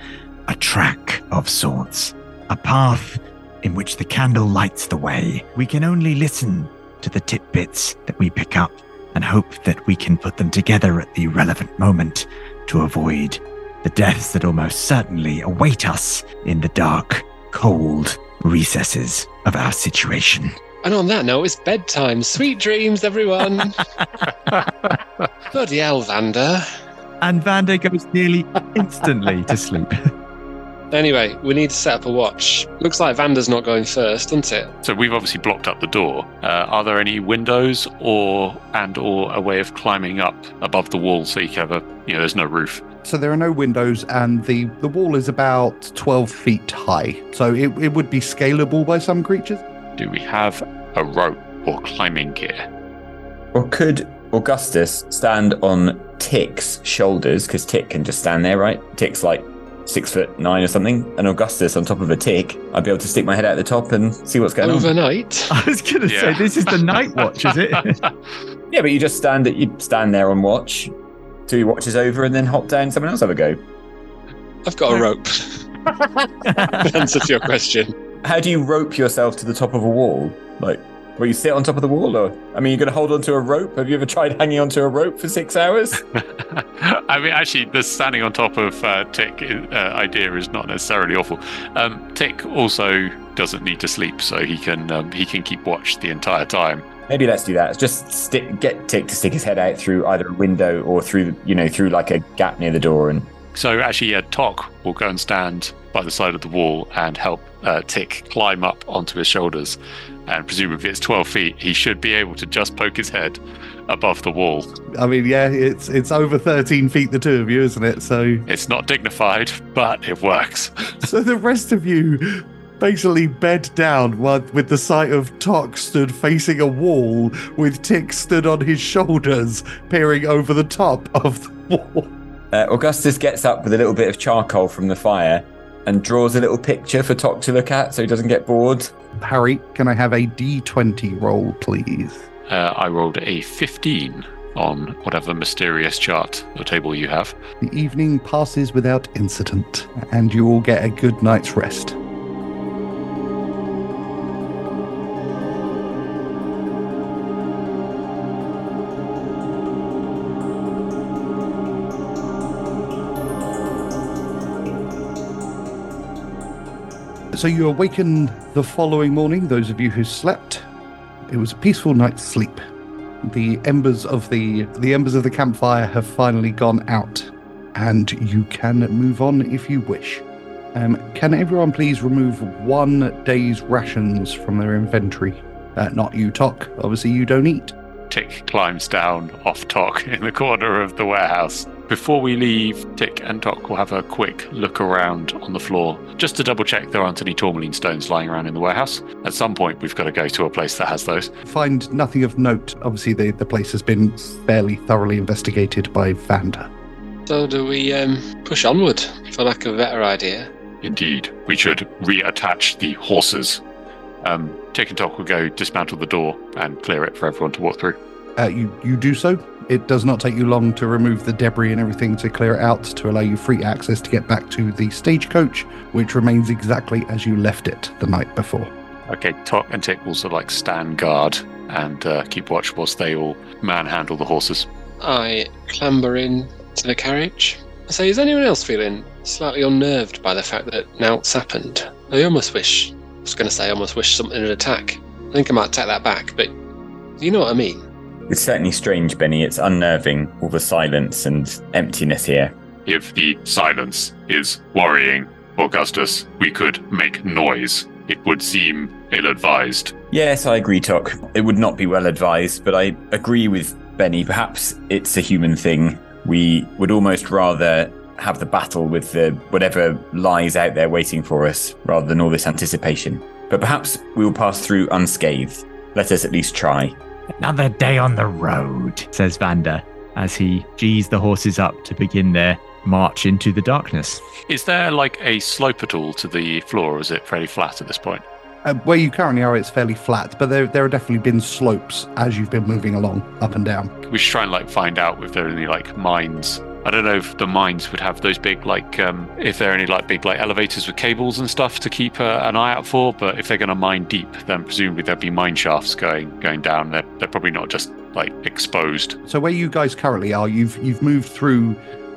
a track of sorts, a path in which the candle lights the way. We can only listen to the tidbits that we pick up and hope that we can put them together at the relevant moment to avoid the deaths that almost certainly await us in the dark, cold recesses of our situation. And on that note, it's bedtime. Sweet dreams, everyone. *laughs* Bloody hell, Vander. And Vander goes nearly instantly to sleep. *laughs* Anyway, we need to set up a watch. Looks like Vander's not going first, doesn't it? So we've obviously blocked up the door. Uh, are there any windows or and or a way of climbing up above the wall so you can have a you know there's no roof? So there are no windows, and the, the wall is about 12 feet high. So it, it would be scalable by some creatures. Do we have a rope or climbing gear? Or could Augustus stand on Tick's shoulders? Because Tick can just stand there, right? Tick's like six foot nine or something. And Augustus on top of a Tick, I'd be able to stick my head out the top and see what's going on. Overnight. *laughs* I was going to say, this is the night watch, is it? *laughs* Yeah, but you just stand that you stand there on watch till your watch is over and then hop down someone else have a go. I've got a rope. *laughs* Answer to your question. How do you rope yourself to the top of a wall? Like where you sit on top of the wall or I mean you're gonna hold onto a rope? Have you ever tried hanging onto a rope for six hours? *laughs* I mean, actually, the standing on top of uh, Tick uh, idea is not necessarily awful. Um, Tick also doesn't need to sleep, so he can um, he can keep watch the entire time. Maybe let's do that. Just stick get Tick to stick his head out through either a window or through you know, through like a gap near the door and So actually, yeah, Tok will go and stand by the side of the wall and help uh, Tick climb up onto his shoulders. And presumably, it's 12 feet. He should be able to just poke his head above the wall. I mean, yeah, it's it's over 13 feet, the two of you, isn't it? So, It's not dignified, but it works. *laughs* so the rest of you basically bed down while, with the sight of Tok stood facing a wall with Tick stood on his shoulders, peering over the top of the wall. Uh, Augustus gets up with a little bit of charcoal from the fire and draws a little picture for Tok to look at so he doesn't get bored. Harry, can I have a d20 roll, please? Uh, I rolled a 15 on whatever mysterious chart or table you have. The evening passes without incident, and you all get a good night's rest. So you awaken the following morning, those of you who slept. It was a peaceful night's sleep. The embers of the the embers of the campfire have finally gone out, and you can move on if you wish. Um, can everyone please remove one day's rations from their inventory? Uh, not you, Tok. Obviously, you don't eat. Tick climbs down off Tok in the corner of the warehouse. Before we leave, Tick and Tok will have a quick look around on the floor just to double check there aren't any tourmaline stones lying around in the warehouse. At some point, we've got to go to a place that has those. Find nothing of note. Obviously, the, the place has been fairly thoroughly investigated by Vander. So do we um, push onward, for lack of a better idea? Indeed, we should reattach the horses. Um, Tick and Tok will go dismantle the door and clear it for everyone to walk through. Uh, you, you do so. It does not take you long to remove the debris and everything to clear it out to allow you free access to get back to the stagecoach, which remains exactly as you left it the night before. Okay, Tok and Tick will sort of like stand guard and uh, keep watch whilst they all manhandle the horses. I clamber in to the carriage. I say, is anyone else feeling slightly unnerved by the fact that now it's happened? I almost wish, I was going to say, I almost wish something would attack. I think I might take that back, but you know what I mean? It's certainly strange, Benny. It's unnerving, all the silence and emptiness here. If the silence is worrying, Augustus, we could make noise. It would seem ill advised. Yes, I agree, Tok. It would not be well advised, but I agree with Benny. Perhaps it's a human thing. We would almost rather have the battle with the whatever lies out there waiting for us rather than all this anticipation. But perhaps we will pass through unscathed. Let us at least try. Another day on the road. Says Vander as he G's the horses up to begin their march into the darkness. Is there like a slope at all to the floor, or is it fairly flat at this point? Uh, where you currently are, it's fairly flat, but there, there have definitely been slopes as you've been moving along, up and down. We should try and like find out if there are any like mines. I don't know if the mines would have those big like um, if there are any like big like elevators with cables and stuff to keep uh, an eye out for. But if they're going to mine deep, then presumably there'd be mine shafts going going down. They're they're probably not just like exposed. So where you guys currently are, you've you've moved through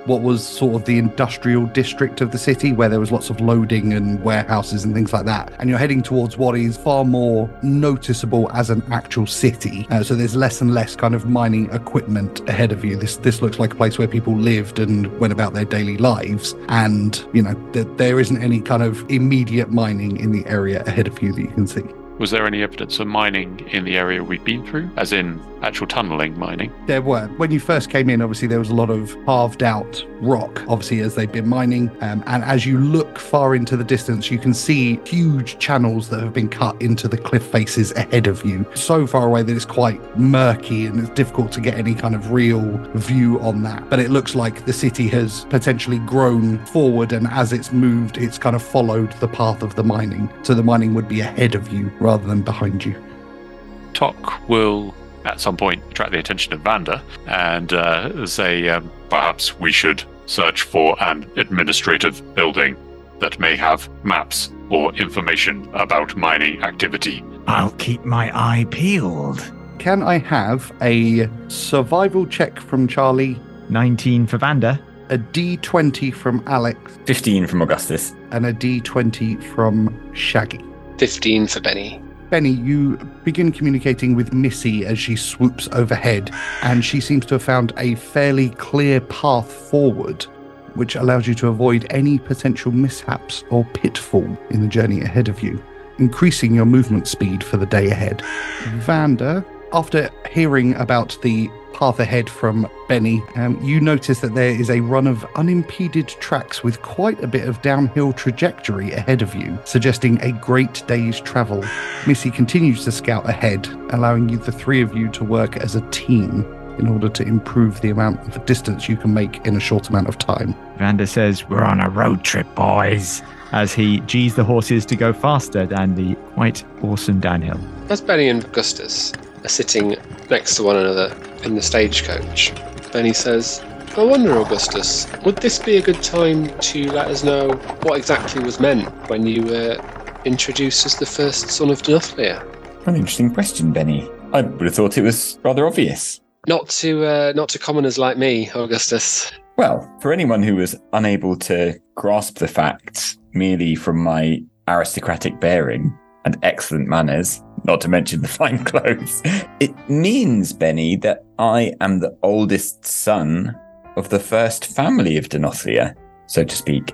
what was sort of the industrial district of the city where there was lots of loading and warehouses and things like that. And you're heading towards what is far more noticeable as an actual city. Uh, so there's less and less kind of mining equipment ahead of you. This this looks like a place where people lived and went about their daily lives. And, you know, th- there isn't any kind of immediate mining in the area ahead of you that you can see. Was there any evidence of mining in the area we've been through, as in actual tunneling mining? There were. When you first came in, obviously, there was a lot of carved out rock, obviously, as they've been mining. Um, and as you look far into the distance, you can see huge channels that have been cut into the cliff faces ahead of you, so far away that it's quite murky and it's difficult to get any kind of real view on that. But it looks like the city has potentially grown forward, and as it's moved, it's kind of followed the path of the mining. So the mining would be ahead of you rather than behind you. Tok will at some point attract the attention of Vander and uh, say, um, perhaps we should search for an administrative building that may have maps or information about mining activity. I'll keep my eye peeled. Can I have a survival check from Charlie, 19 for Vander. a d20 from Alex, 15 from Augustus. and a d20 from Shaggy? 15 for Benny. Benny, you begin communicating with Missy as she swoops overhead, and she seems to have found a fairly clear path forward, which allows you to avoid any potential mishaps or pitfall in the journey ahead of you, increasing your movement speed for the day ahead. Vander, after hearing about the path ahead from Benny, um, you notice that there is a run of unimpeded tracks with quite a bit of downhill trajectory ahead of you, suggesting a great day's travel. Missy continues to scout ahead, allowing you, the three of you, to work as a team in order to improve the amount of distance you can make in a short amount of time. Vander says, We're on a road trip, boys. as he G's the horses to go faster down the quite awesome downhill. That's Benny and Augustus are sitting next to one another in the stagecoach, Benny says, I wonder, Augustus, would this be a good time to let us know what exactly was meant when you were introduced as the first son of Denothlia? An interesting question, Benny. I would have thought it was rather obvious. Not to uh, not to commoners like me, Augustus. Well, for anyone who was unable to grasp the facts merely from my aristocratic bearing and excellent manners, not to mention the *laughs* fine clothes, it means, Benny, that I am the oldest son of the first family of Denothlia, so to speak.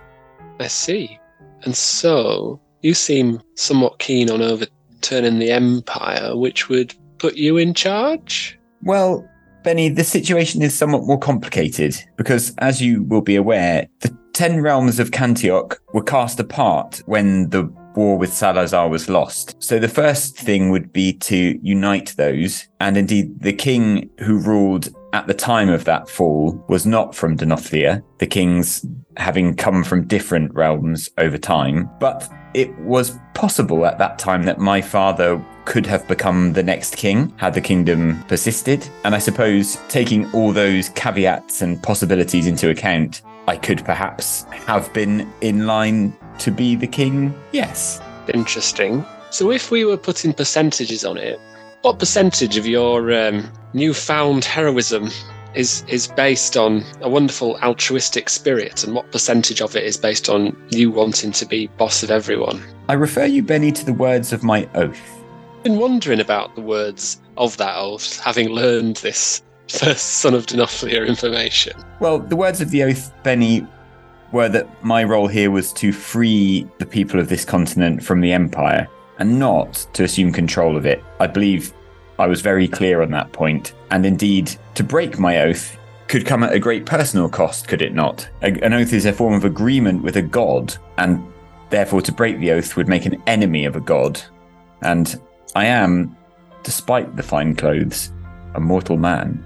I see. And so you seem somewhat keen on overturning the empire, which would put you in charge. Well, Benny, the situation is somewhat more complicated because, as you will be aware, the ten realms of Cantioch were cast apart when the war with Salazar was lost. So the first thing would be to unite those. And indeed, the king who ruled at the time of that fall was not from Denothlia, the kings having come from different realms over time. But it was possible at that time that my father could have become the next king had the kingdom persisted. And I suppose taking all those caveats and possibilities into account, I could perhaps have been in line to be the king. Yes. Interesting. So, if we were putting percentages on it, what percentage of your um, newfound heroism is is based on a wonderful altruistic spirit, and what percentage of it is based on you wanting to be boss of everyone? I refer you, Benny, to the words of my oath. Been wondering about the words of that oath, having learned this *laughs* first son of Denothlia information. Well, the words of the oath, Benny, were that my role here was to free the people of this continent from the Empire and not to assume control of it. I believe I was very clear on that point. And indeed, to break my oath could come at a great personal cost, could it not? An oath is a form of agreement with a god, and therefore to break the oath would make an enemy of a god. And I am, despite the fine clothes, a mortal man.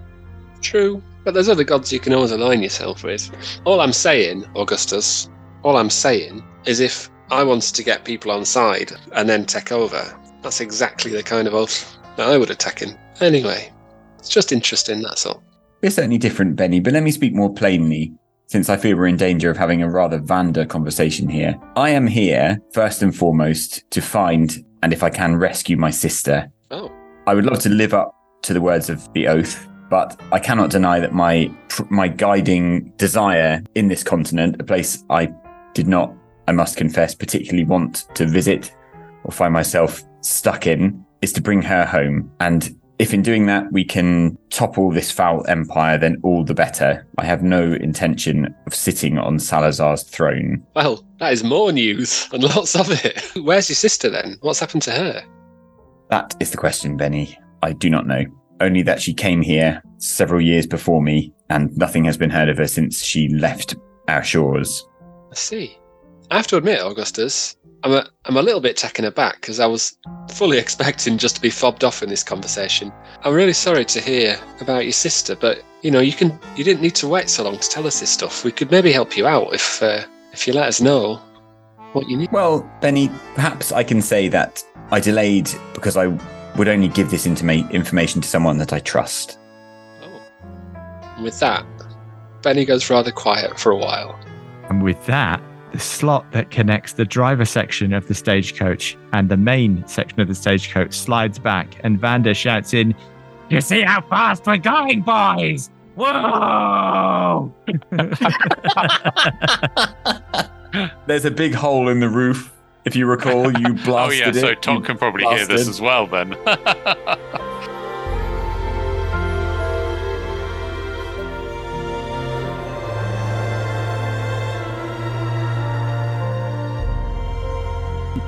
True, but there's other gods you can always align yourself with. All I'm saying, Augustus, all I'm saying is if I wanted to get people on side and then take over, that's exactly the kind of oath that I would have taken. Anyway, it's just interesting, that's all. We're certainly different, Benny, but let me speak more plainly, since I fear we're in danger of having a rather Vander conversation here. I am here, first and foremost, to find and, if I can, rescue my sister. Oh, I would love to live up to the words of the oath, but I cannot deny that my my guiding desire in this continent, a place I did not, I must confess, particularly want to visit or find myself stuck in, is to bring her home. And if in doing that we can topple this foul empire, then all the better. I have no intention of sitting on Salazar's throne. well, that is more news and lots of it. Where's your sister then? What's happened to her? That is the question, Benny. I do not know. Only that she came here several years before me, and nothing has been heard of her since she left our shores. I see. I have to admit, Augustus, I'm a, I'm a little bit taken aback because I was fully *laughs* expecting just to be fobbed off in this conversation. I'm really sorry to hear about your sister, but you know, you can you didn't need to wait so long to tell us this stuff. We could maybe help you out if uh, if you let us know what you need. Well, Benny, perhaps I can say that I delayed because I would only give this intima- information to someone that I trust. Oh. And with that, Benny goes rather quiet for a while. And with that, the slot that connects the driver section of the stagecoach and the main section of the stagecoach slides back, and Vander shouts in, You see how fast we're going, boys? Whoa! *laughs* There's a big hole in the roof. If you recall, you *laughs* oh, blasted Oh blasted yeah, it. so You Tom can probably hear this as well then. *laughs*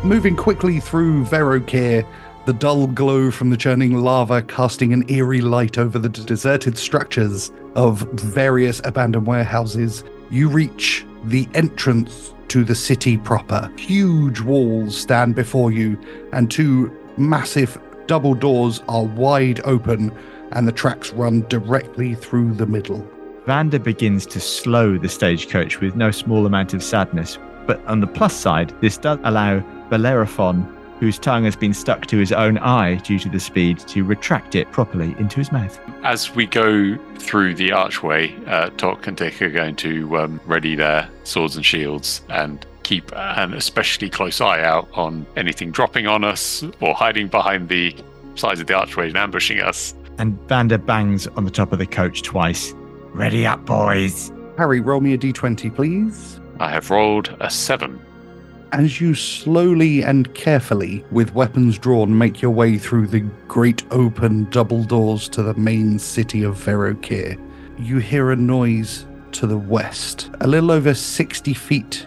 Moving quickly through Verokkir, the dull glow from the churning lava casting an eerie light over the deserted structures of various abandoned warehouses, you reach the entrance to the city proper. Huge walls stand before you, and two massive double doors are wide open, and the tracks run directly through the middle. Vander begins to slow the stagecoach with no small amount of sadness. But on the plus side, this does allow Bellerophon, whose tongue has been stuck to his own eye due to the speed, to retract it properly into his mouth. As we go through the archway, uh, Tok and Tick are going to um, ready their swords and shields and keep an especially close eye out on anything dropping on us or hiding behind the sides of the archway and ambushing us. And Vander bangs on the top of the coach twice. Ready up, boys. Harry, roll me a d20, please. I have rolled a seven. As you slowly and carefully, with weapons drawn, make your way through the great open double doors to the main city of Verokkir, you hear a noise to the west. A little over 60 feet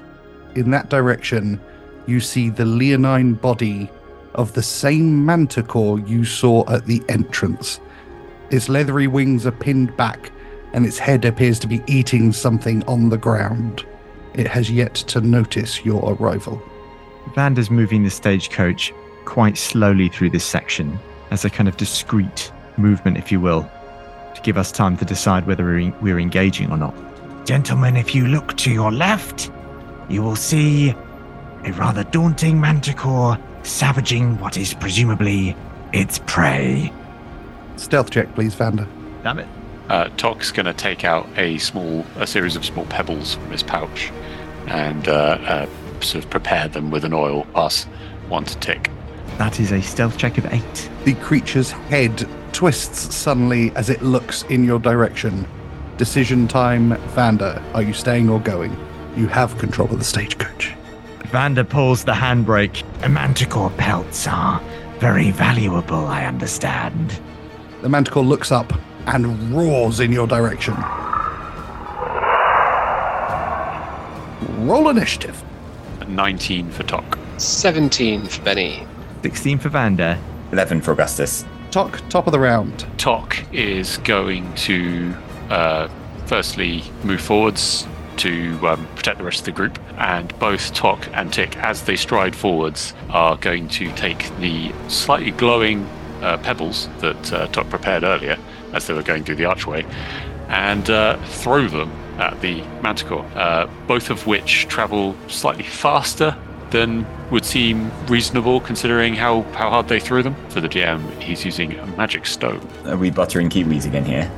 in that direction, you see the leonine body of the same manticore you saw at the entrance. Its leathery wings are pinned back, and its head appears to be eating something on the ground. It has yet to notice your arrival. Vander's moving the stagecoach quite slowly through this section as a kind of discreet movement, if you will, to give us time to decide whether we're, we're engaging or not. Gentlemen, if you look to your left, you will see a rather daunting manticore savaging what is presumably its prey. Stealth check, please, Vander. Damn it. Uh, Tok's going to take out a small, a series of small pebbles from his pouch, and uh, uh, sort of prepare them with an oil. Pass one to Tick. That is a stealth check of eight. The creature's head twists suddenly as it looks in your direction. Decision time, Vander. Are you staying or going? You have control of the stagecoach. Vander pulls the handbrake. The manticore pelts are very valuable, I understand. The manticore looks up and roars in your direction. Roll initiative. 19 for Tok. 17 for Benny. 16 for Vander. 11 for Augustus. Tok top of the round. Tok is going to uh, firstly move forwards to um, protect the rest of the group, and both Tok and Tick, as they stride forwards, are going to take the slightly glowing uh, pebbles that uh, Tok prepared earlier as they were going through the archway and uh, throw them at the manticore, uh, both of which travel slightly faster than would seem reasonable considering how, how hard they threw them. For the GM, he's using a magic stone. Are we buttering kiwis again here?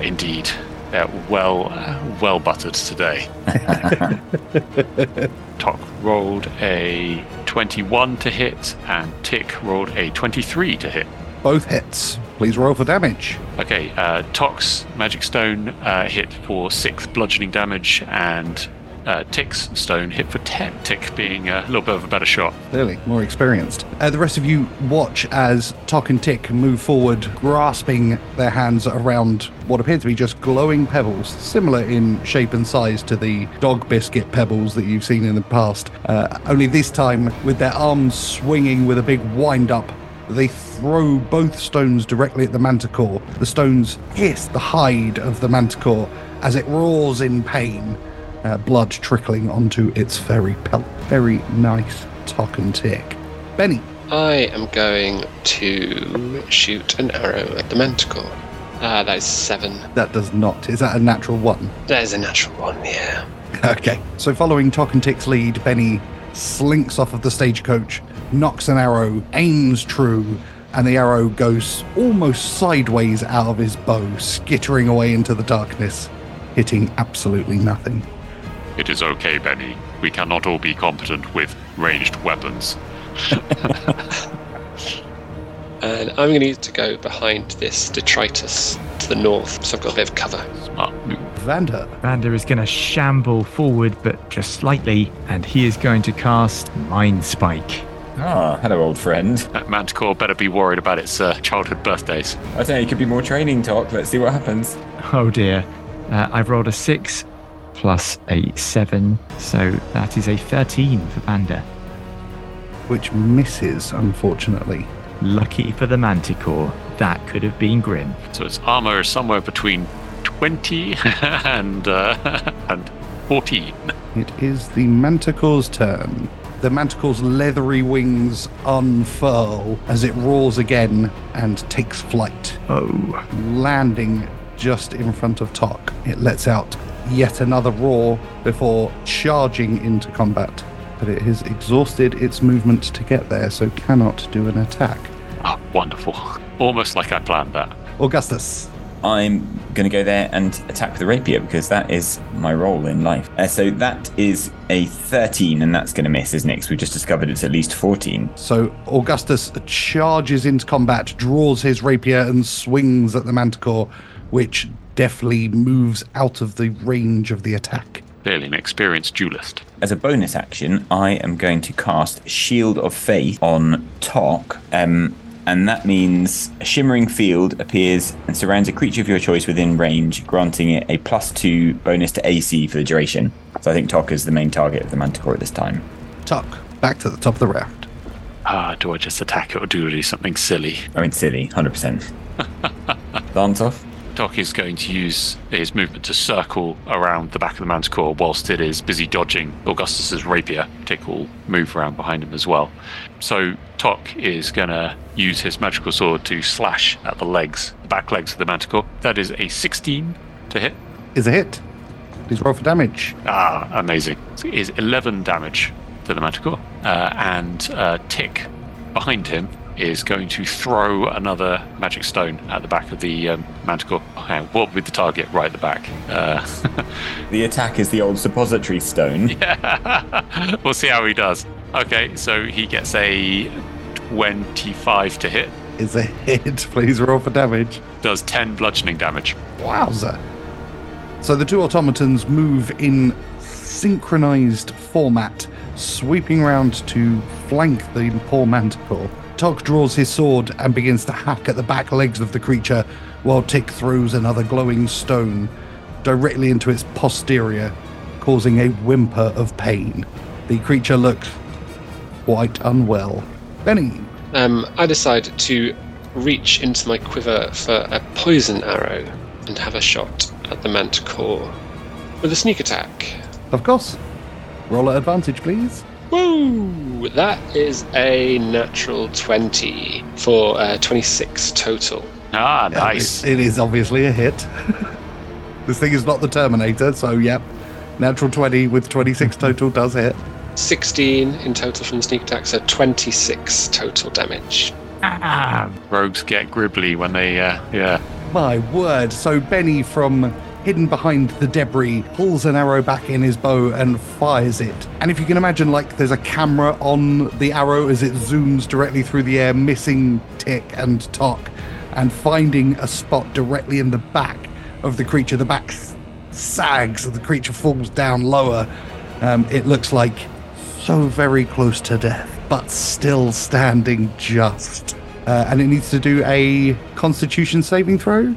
Indeed, they're well, uh, well buttered today. *laughs* Tok rolled a 21 to hit, and Tick rolled a 23 to hit. Both hits. Please roll for damage. Okay, uh, Tok's magic stone uh, hit for six bludgeoning damage, and uh, Tick's stone hit for 10. Tick being a little bit of a better shot. Clearly, more experienced. Uh, the rest of you watch as Tok and Tick move forward, grasping their hands around what appear to be just glowing pebbles, similar in shape and size to the dog biscuit pebbles that you've seen in the past. Uh, only this time, with their arms swinging with a big wind up, they throw both stones directly at the manticore. The stones hiss the hide of the manticore as it roars in pain uh, blood trickling onto its very pelt. Very nice Tok and Tick. Benny, I am going to shoot an arrow at the manticore. Ah, that is seven. that does not. Is that a natural one? That is a natural one, yeah. *laughs* Okay. So following Tok and Tick's lead, Benny slinks off of the stagecoach, knocks an arrow, aims true, and the arrow goes almost sideways out of his bow, skittering away into the darkness, hitting absolutely nothing. It is okay, Benny. We cannot all be competent with ranged weapons. *laughs* And I'm going to need to go behind this detritus to the north, so I've got a bit of cover. Smart move. Vander, Vander is going to shamble forward, but just slightly, and he is going to cast Mind Spike. Ah, hello, old friend. That manticore better be worried about its uh, childhood birthdays. I don't know, it could be more training talk. Let's see what happens. Oh dear. Uh, I've rolled a six plus a seven, so that is a 13 for Vander. which misses, unfortunately. Lucky for the Manticore, that could have been grim. So its armor is somewhere between 20 *laughs* and, uh, *laughs* and 14. It is the Manticore's turn. The Manticore's leathery wings unfurl as it roars again and takes flight. Oh, landing just in front of Tok. It lets out yet another roar before charging into combat. But it has exhausted its movement to get there, so cannot do an attack. Ah, wonderful. Almost like I planned that. Augustus, I'm going to go there and attack with the rapier because that is my role in life. Uh, so that is a 13, and that's going to miss, isn't it? 'Cause we just discovered it's at least 14. So Augustus charges into combat, draws his rapier, and swings at the manticore, which deftly moves out of the range of the attack. Clearly an experienced duelist. As a bonus action, I am going to cast Shield of Faith on Tok. Um, and that means a shimmering field appears and surrounds a creature of your choice within range, granting it a plus two bonus to AC for the duration. So I think Tok is the main target of the Manticore at this time. Tok, back to the top of the round. Ah, do I just attack it or do I do something silly? I mean, silly, 100%. dance off? Tok is going to use his movement to circle around the back of the manticore whilst it is busy dodging Augustus's rapier. Tick will move around behind him as well. So Tok is going to use his magical sword to slash at the legs, the back legs of the manticore. That is a 16 to hit. Is a hit. Please roll for damage. Ah, amazing. So it is 11 damage to the manticore. Uh, and uh, Tick behind him is going to throw another magic stone at the back of the um, manticore. Okay, what with the target right at the back? Uh, *laughs* The attack is the old suppository stone. *laughs* Yeah. we'll see how he does. Okay, so he gets a 25 to hit, Is a hit. *laughs* Please roll for damage. does 10 bludgeoning damage. Wowza. So the two automatons move in synchronized format, sweeping round to flank the poor manticore. Tok draws his sword and begins to hack at the back legs of the creature, while Tick throws another glowing stone directly into its posterior, causing a whimper of pain. The creature looks quite unwell. Benny, Um, I decide to reach into my quiver for a poison arrow and have a shot at the manticore with a sneak attack. of course. Roll at advantage, please. Woo! That is a natural 20 for uh, 26 total. Ah, nice. it- it is obviously a hit. *laughs* this thing is not the Terminator, so yep. Natural 20 with 26 *laughs* total does hit. 16 in total from the sneak attack, so 26 total damage. Ah, Rogues get gribbly when they, uh, yeah. My word. So Benny from hidden behind the debris pulls an arrow back in his bow and fires it. And if you can imagine like there's a camera on the arrow as it zooms directly through the air, missing Tick and Tok and finding a spot directly in the back of the creature. The back sags and the creature falls down lower. Um, it looks like so very close to death, but still standing just. Uh, and it needs to do a constitution saving throw.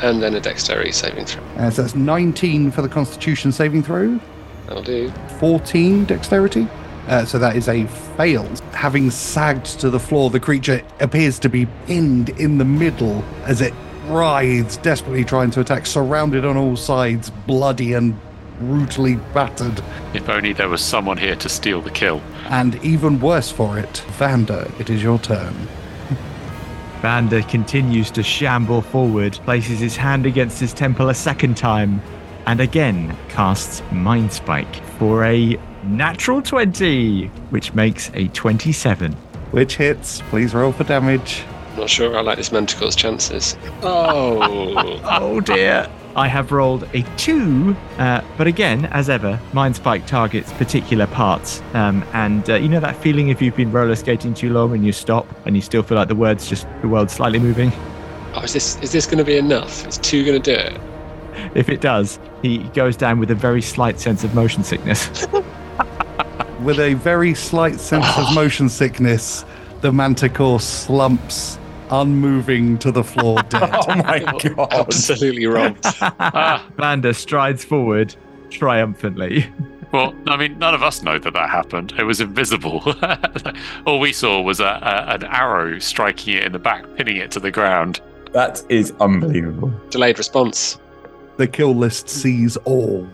Yep. And then a dexterity saving throw. Uh, so that's 19 for the constitution saving throw, That'll do. 14 dexterity. Uh, so that is a fail. Having sagged to the floor, the creature appears to be pinned in the middle as it writhes, desperately trying to attack, surrounded on all sides, bloody and brutally battered. If only there was someone here to steal the kill. And even worse for it, Vander, it is your turn. Vander continues to shamble forward, places his hand against his temple a second time, and again casts Mind Spike for a natural 20, which makes a 27. Which hits? Please roll for damage. Not sure I like this manticore's chances. Oh. Oh dear. I have rolled a two, uh, but again, as ever, Mind Spike targets particular parts. Um, and uh, you know that feeling if you've been roller skating too long and you stop and you still feel like the words just the world's slightly moving. oh, is this is this going to be enough? Is two going to do it? If it does, he goes down with a very slight sense of motion sickness. *laughs* With a very slight sense of motion sickness, the manticore slumps, unmoving to the floor, *laughs* dead. Oh my *laughs* god. Absolutely wrong. Ah, Vander strides forward triumphantly. well, I mean, none of us know that that happened. It was invisible. *laughs* All we saw was a, a, an arrow striking it in the back, pinning it to the ground. That is unbelievable. Delayed response. the kill list sees all.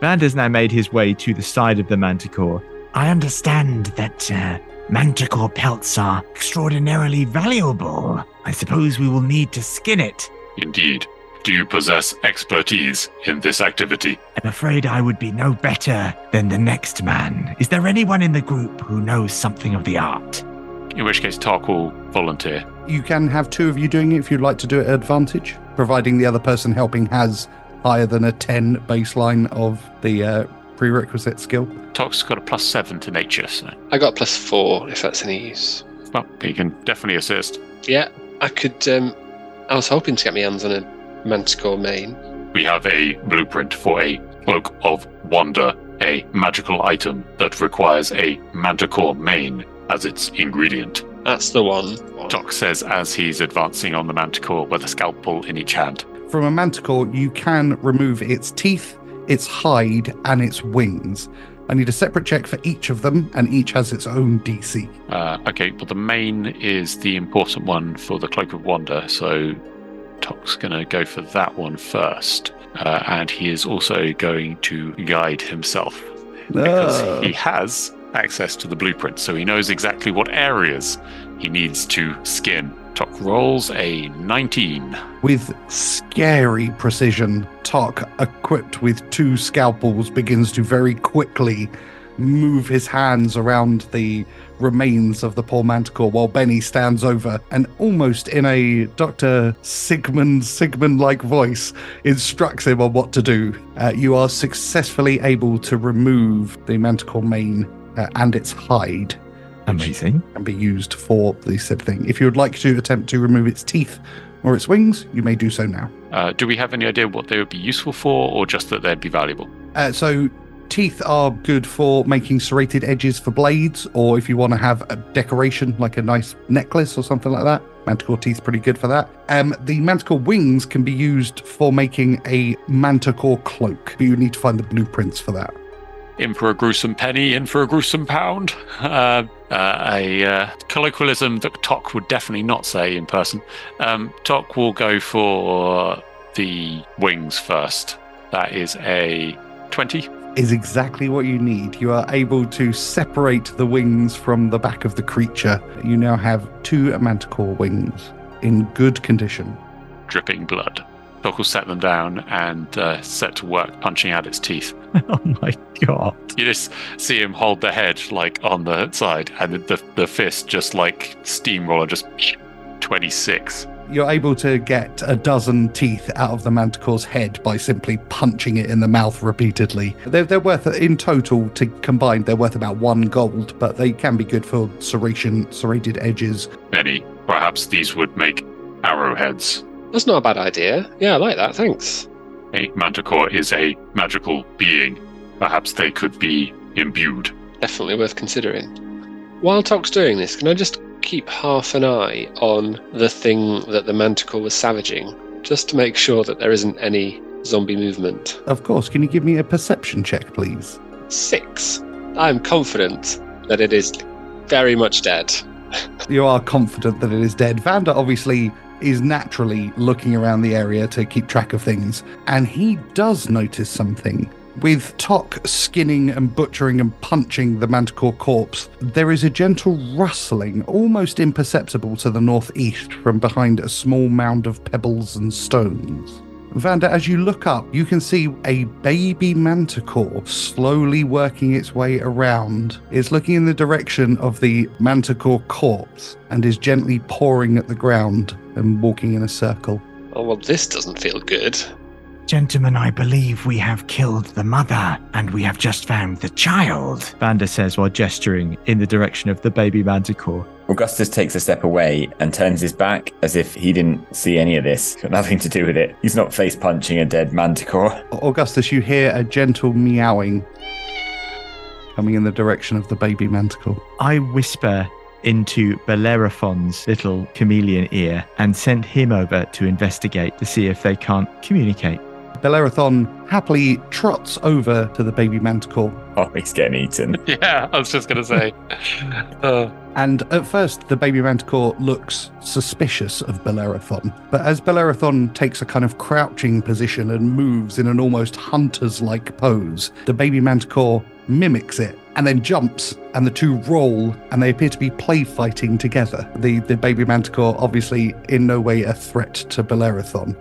Vander's now made his way to the side of the manticore. I understand that uh, manticore pelts are extraordinarily valuable. I suppose we will need to skin it. Indeed. Do you possess expertise in this activity? I'm afraid I would be no better than the next man. Is there anyone in the group who knows something of the art? In which case, Tok will volunteer. You can have two of you doing it if you'd like to do it at advantage, providing the other person helping has higher than a 10 baseline of the uh, prerequisite skill. Tok's got a plus seven to nature, so I got plus four, if that's any use. well, he can definitely assist. Yeah, I could. Um, I was hoping to get my hands on a manticore mane. We have a blueprint for a cloak of wonder, a magical item that requires a manticore mane as its ingredient. That's the one. Tok says as he's advancing on the manticore with a scalpel in each hand. From a manticore, you can remove its teeth, its hide, and its wings. I need a separate check for each of them, and each has its own DC. Uh, okay, but the main is the important one for the cloak of wonder, so Tok's going to go for that one first. Uh, and he is also going to guide himself because Ah. he has access to the blueprint, so he knows exactly what areas he needs to skin. Tok rolls a 19. With scary precision, Tok, equipped with two scalpels, begins to very quickly move his hands around the remains of the poor manticore while Benny stands over and almost in a Dr. Sigmund Sigmund like voice instructs him on what to do. Uh, you are successfully able to remove the manticore mane uh, and its hide Amazing. and be used for the said thing. If you would like to attempt to remove its teeth or its wings, you may do so now. Uh, do we have any idea what they would be useful for, or just that they'd be valuable? Uh, so, teeth are good for making serrated edges for blades, or if you want to have a decoration like a nice necklace or something like that. Manticore teeth pretty good for that. Um, the manticore wings can be used for making a manticore cloak, but you need to find the blueprints for that. In for a gruesome penny, in for a gruesome pound. Uh, uh, a uh, colloquialism that Tok would definitely not say in person. Um, Tok will go for the wings first. That is a 20. is exactly what you need. You are able to separate the wings from the back of the creature. You now have two manticore wings in good condition. dripping blood. Tok will set them down and uh, set to work punching out its teeth. *laughs* oh my god. You just see him hold the head like on the side, and the, the, the fist just like steamroller, just *sniffs* 26. You're able to get a dozen teeth out of the manticore's head by simply punching it in the mouth repeatedly. They're, they're worth, in total, to combined, they're worth about one gold, but they can be good for serration, serrated edges. Benny, perhaps these would make arrowheads. That's not a bad idea. Yeah, I like that. Thanks. A manticore is a magical being. Perhaps they could be imbued. Definitely worth considering. While Tok's doing this, can I just keep half an eye on the thing that the manticore was savaging, just to make sure that there isn't any zombie movement? Of course, can you give me a perception check, please? Six. I'm confident that it is very much dead. *laughs* you are confident that it is dead. Vander obviously is naturally looking around the area to keep track of things, and he does notice something. With Tok skinning and butchering and punching the manticore corpse, there is a gentle rustling, almost imperceptible to the northeast from behind a small mound of pebbles and stones. Vander, as you look up, you can see a baby manticore slowly working its way around. It's looking in the direction of the manticore corpse and is gently pawing at the ground and walking in a circle. Oh, well, this doesn't feel good. Gentlemen, I believe we have killed the mother and we have just found the child. Vander says while gesturing in the direction of the baby manticore. Augustus takes a step away and turns his back as if he didn't see any of this. Got nothing to do with it. He's not face punching a dead manticore. *laughs* Augustus, you hear a gentle meowing coming in the direction of the baby manticore. I whisper into Bellerophon's little chameleon ear and send him over to investigate to see if they can't communicate. Bellerophon happily trots over to the baby manticore Oh, he's getting eaten. *laughs* Yeah, I was just going to say. *laughs* uh, And at first, the baby manticore looks suspicious of Bellerophon. But as Bellerophon takes a kind of crouching position and moves in an almost hunter's like pose, the baby manticore mimics it and then jumps, and the two roll, and they appear to be play fighting together. The, the baby manticore, obviously, in no way a threat to Bellerophon.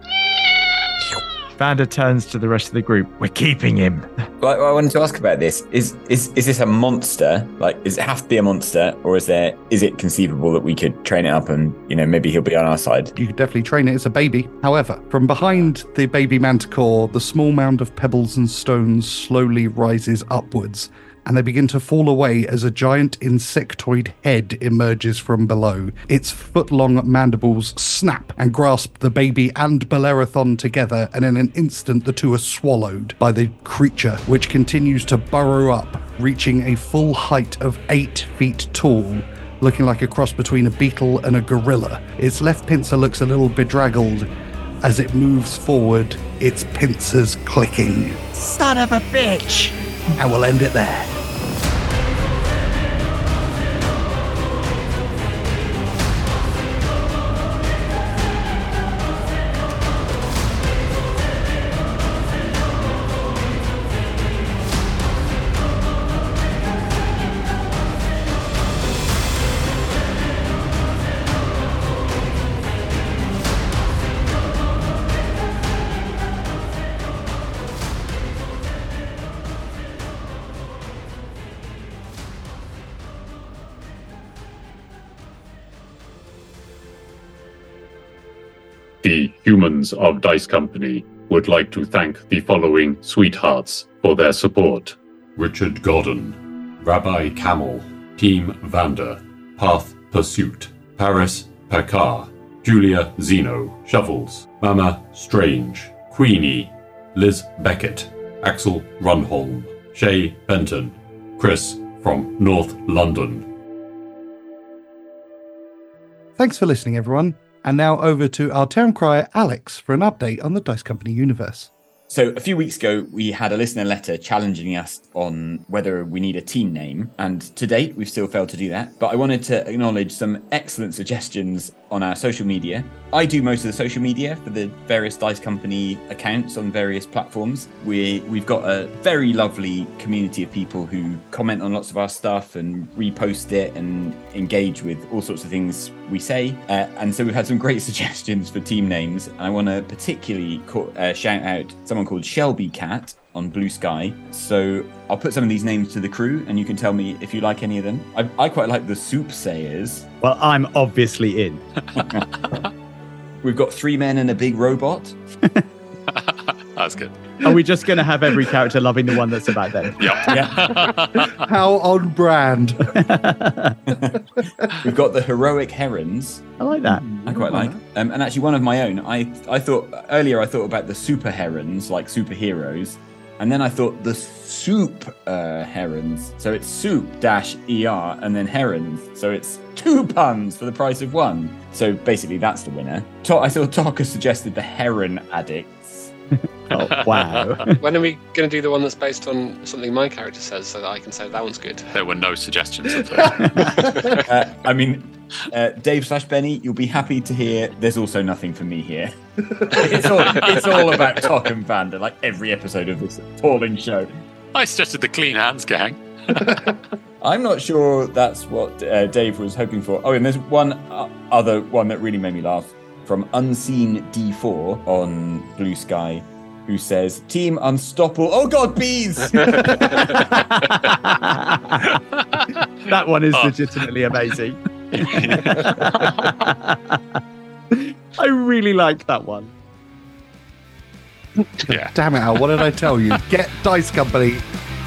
Vander turns to the rest of the group. We're keeping him. Like, I wanted to ask about this. Is is is this a monster? Like, does it have to be a monster, or is there is it conceivable that we could train it up and you know maybe he'll be on our side? You could definitely train it as a baby. However, from behind the baby manticore, the small mound of pebbles and stones slowly rises upwards, and they begin to fall away as a giant insectoid head emerges from below. Its foot long mandibles snap and grasp the baby and Bellerophon together, and in an instant, the two are swallowed by the creature, which continues to burrow up, reaching a full height of eight feet tall looking like a cross between a beetle and a gorilla. Its left pincer looks a little bedraggled as it moves forward, its pincers clicking. Son of a bitch! And we'll end it there. Humans of Dice Company would like to thank the following sweethearts for their support Richard Godden, Rabbi Camel, Team Vander, Path Pursuit, Paris Pekar, Julia Zeno, Shovels, Mama Strange, Queenie, Liz Beckett, Axel Runholm, Shay Benton, Chris from North London. Thanks for listening, everyone. And now over to our town crier, Alex, for an update on the Dice Company universe. So a few weeks ago, we had a listener letter challenging us on whether we need a team name, and to date, we've still failed to do that. But I wanted to acknowledge some excellent suggestions on our social media. I do most of the social media for the various Dice Company accounts on various platforms. We we've got a very lovely community of people who comment on lots of our stuff and repost it and engage with all sorts of things we say. Uh, and so we've had some great *laughs* suggestions for team names. And I want to particularly co- uh, shout out someone called Shelby Cat on Bluesky. So I'll put some of these names to the crew, and you can tell me if you like any of them. I, I quite like the Soup Sayers. Well, I'm obviously in. *laughs* We've got three men and a big robot. *laughs* That's good. Are we just going to have every character loving the one that's about them? *laughs* Yep. How on brand. We've got the heroic herons. I like that. I quite like. Um, and actually, one of my own. I I thought earlier. I thought about the super herons, like superheroes, and then I thought the soup uh, herons. So it's soup dash er, and then herons. So it's two puns for the price of one. So basically, that's the winner. To- I thought Taka suggested the heron addicts. *laughs* Oh, wow. *laughs* When are we going to do the one that's based on something my character says so that I can say that one's good? There were no suggestions of that. *laughs* Uh, I mean, uh, Dave slash Benny, you'll be happy to hear. There's also nothing for me here. It's all it's all about Tok and Vander, like every episode of this appalling show. I suggested the clean hands gang. *laughs* I'm not sure that's what uh, Dave was hoping for. Oh, and there's one uh, other one that really made me laugh from Unseen D4 on Bluesky, who says, "Team Unstoppable." Oh God, bees! *laughs* that one is Oh. legitimately amazing. *laughs* I really like that one. Yeah. *laughs* Damn it, Al. What did I tell you? Get Dice Company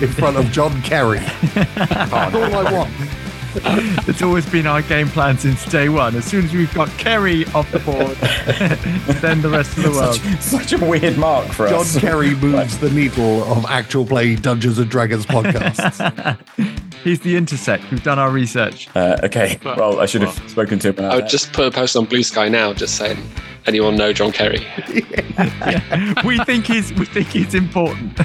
in front of John Kerry. *laughs* That's all I want. *laughs* It's always been our game plan since day one. As soon as we've got Kerry off the board, *laughs* then the rest of the world. Such, such a weird mark for John us. John Kerry *laughs* moves the needle of actual play Dungeons and Dragons podcasts. He's the intersect. We've done our research. Uh, okay, well, I should have spoken to him. I About would that. just put a post on Bluesky now, just saying, anyone know John Kerry? we think he's we think he's important.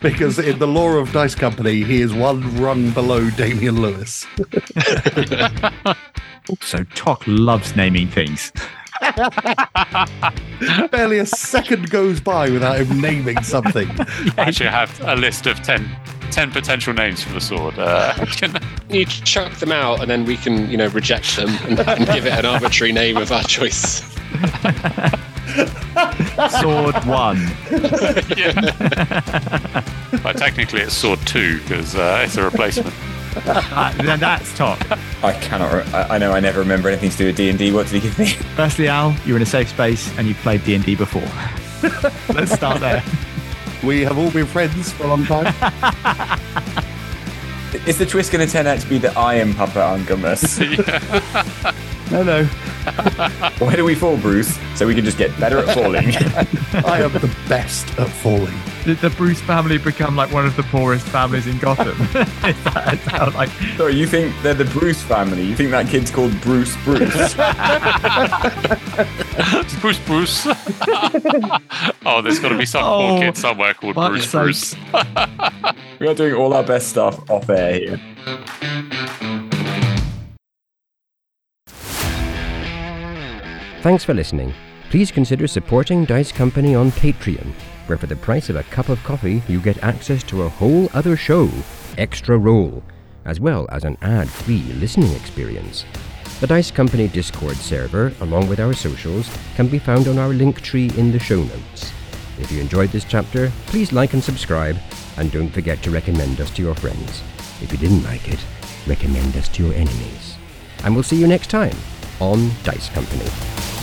because in the lore of Dice Company, he is one rung below Damian Lewis. *laughs* so Tok loves naming things. *laughs* Barely a second goes by without him naming something. I actually, I have a list of 10, 10 potential names for the sword. Uh, *laughs* can- You chuck them out, and then we can, you know, reject them and, and give it an arbitrary name of our choice. Sword one. well, technically, it's sword two because uh, it's a replacement. *laughs* Uh, that's Tok. I cannot. Re- I, I know I never remember anything to do with D and D. What did he give me? Firstly, Al, you're in a safe space and you've played D and D before. *laughs* Let's start there. We have all been friends for a long time. Is the twist going to turn out to be that I am Papa Ungumus? *laughs* No, no. Why do we fall, Bruce? So we can just get better at falling. I am the best at falling. Did the Bruce family become like one of the poorest families in Gotham? *laughs* is that, is that like, Sorry, you think they're the Bruce family? You think that kid's called Bruce Bruce? *laughs* Bruce Bruce. *laughs* oh, there's got to be some Oh, poor kid somewhere called Bruce sake. Bruce. we are doing all our best stuff off air here. Thanks for listening. Please consider supporting Dice Company on Patreon, where for the price of a cup of coffee, you get access to a whole other show, Extra Roll, as well as an ad free listening experience. The Dice Company Discord server, along with our socials, can be found on our Linktree in the show notes. If you enjoyed this chapter, please like and subscribe, and don't forget to recommend us to your friends. If you didn't like it, recommend us to your enemies. And we'll see you next time on Dice Company.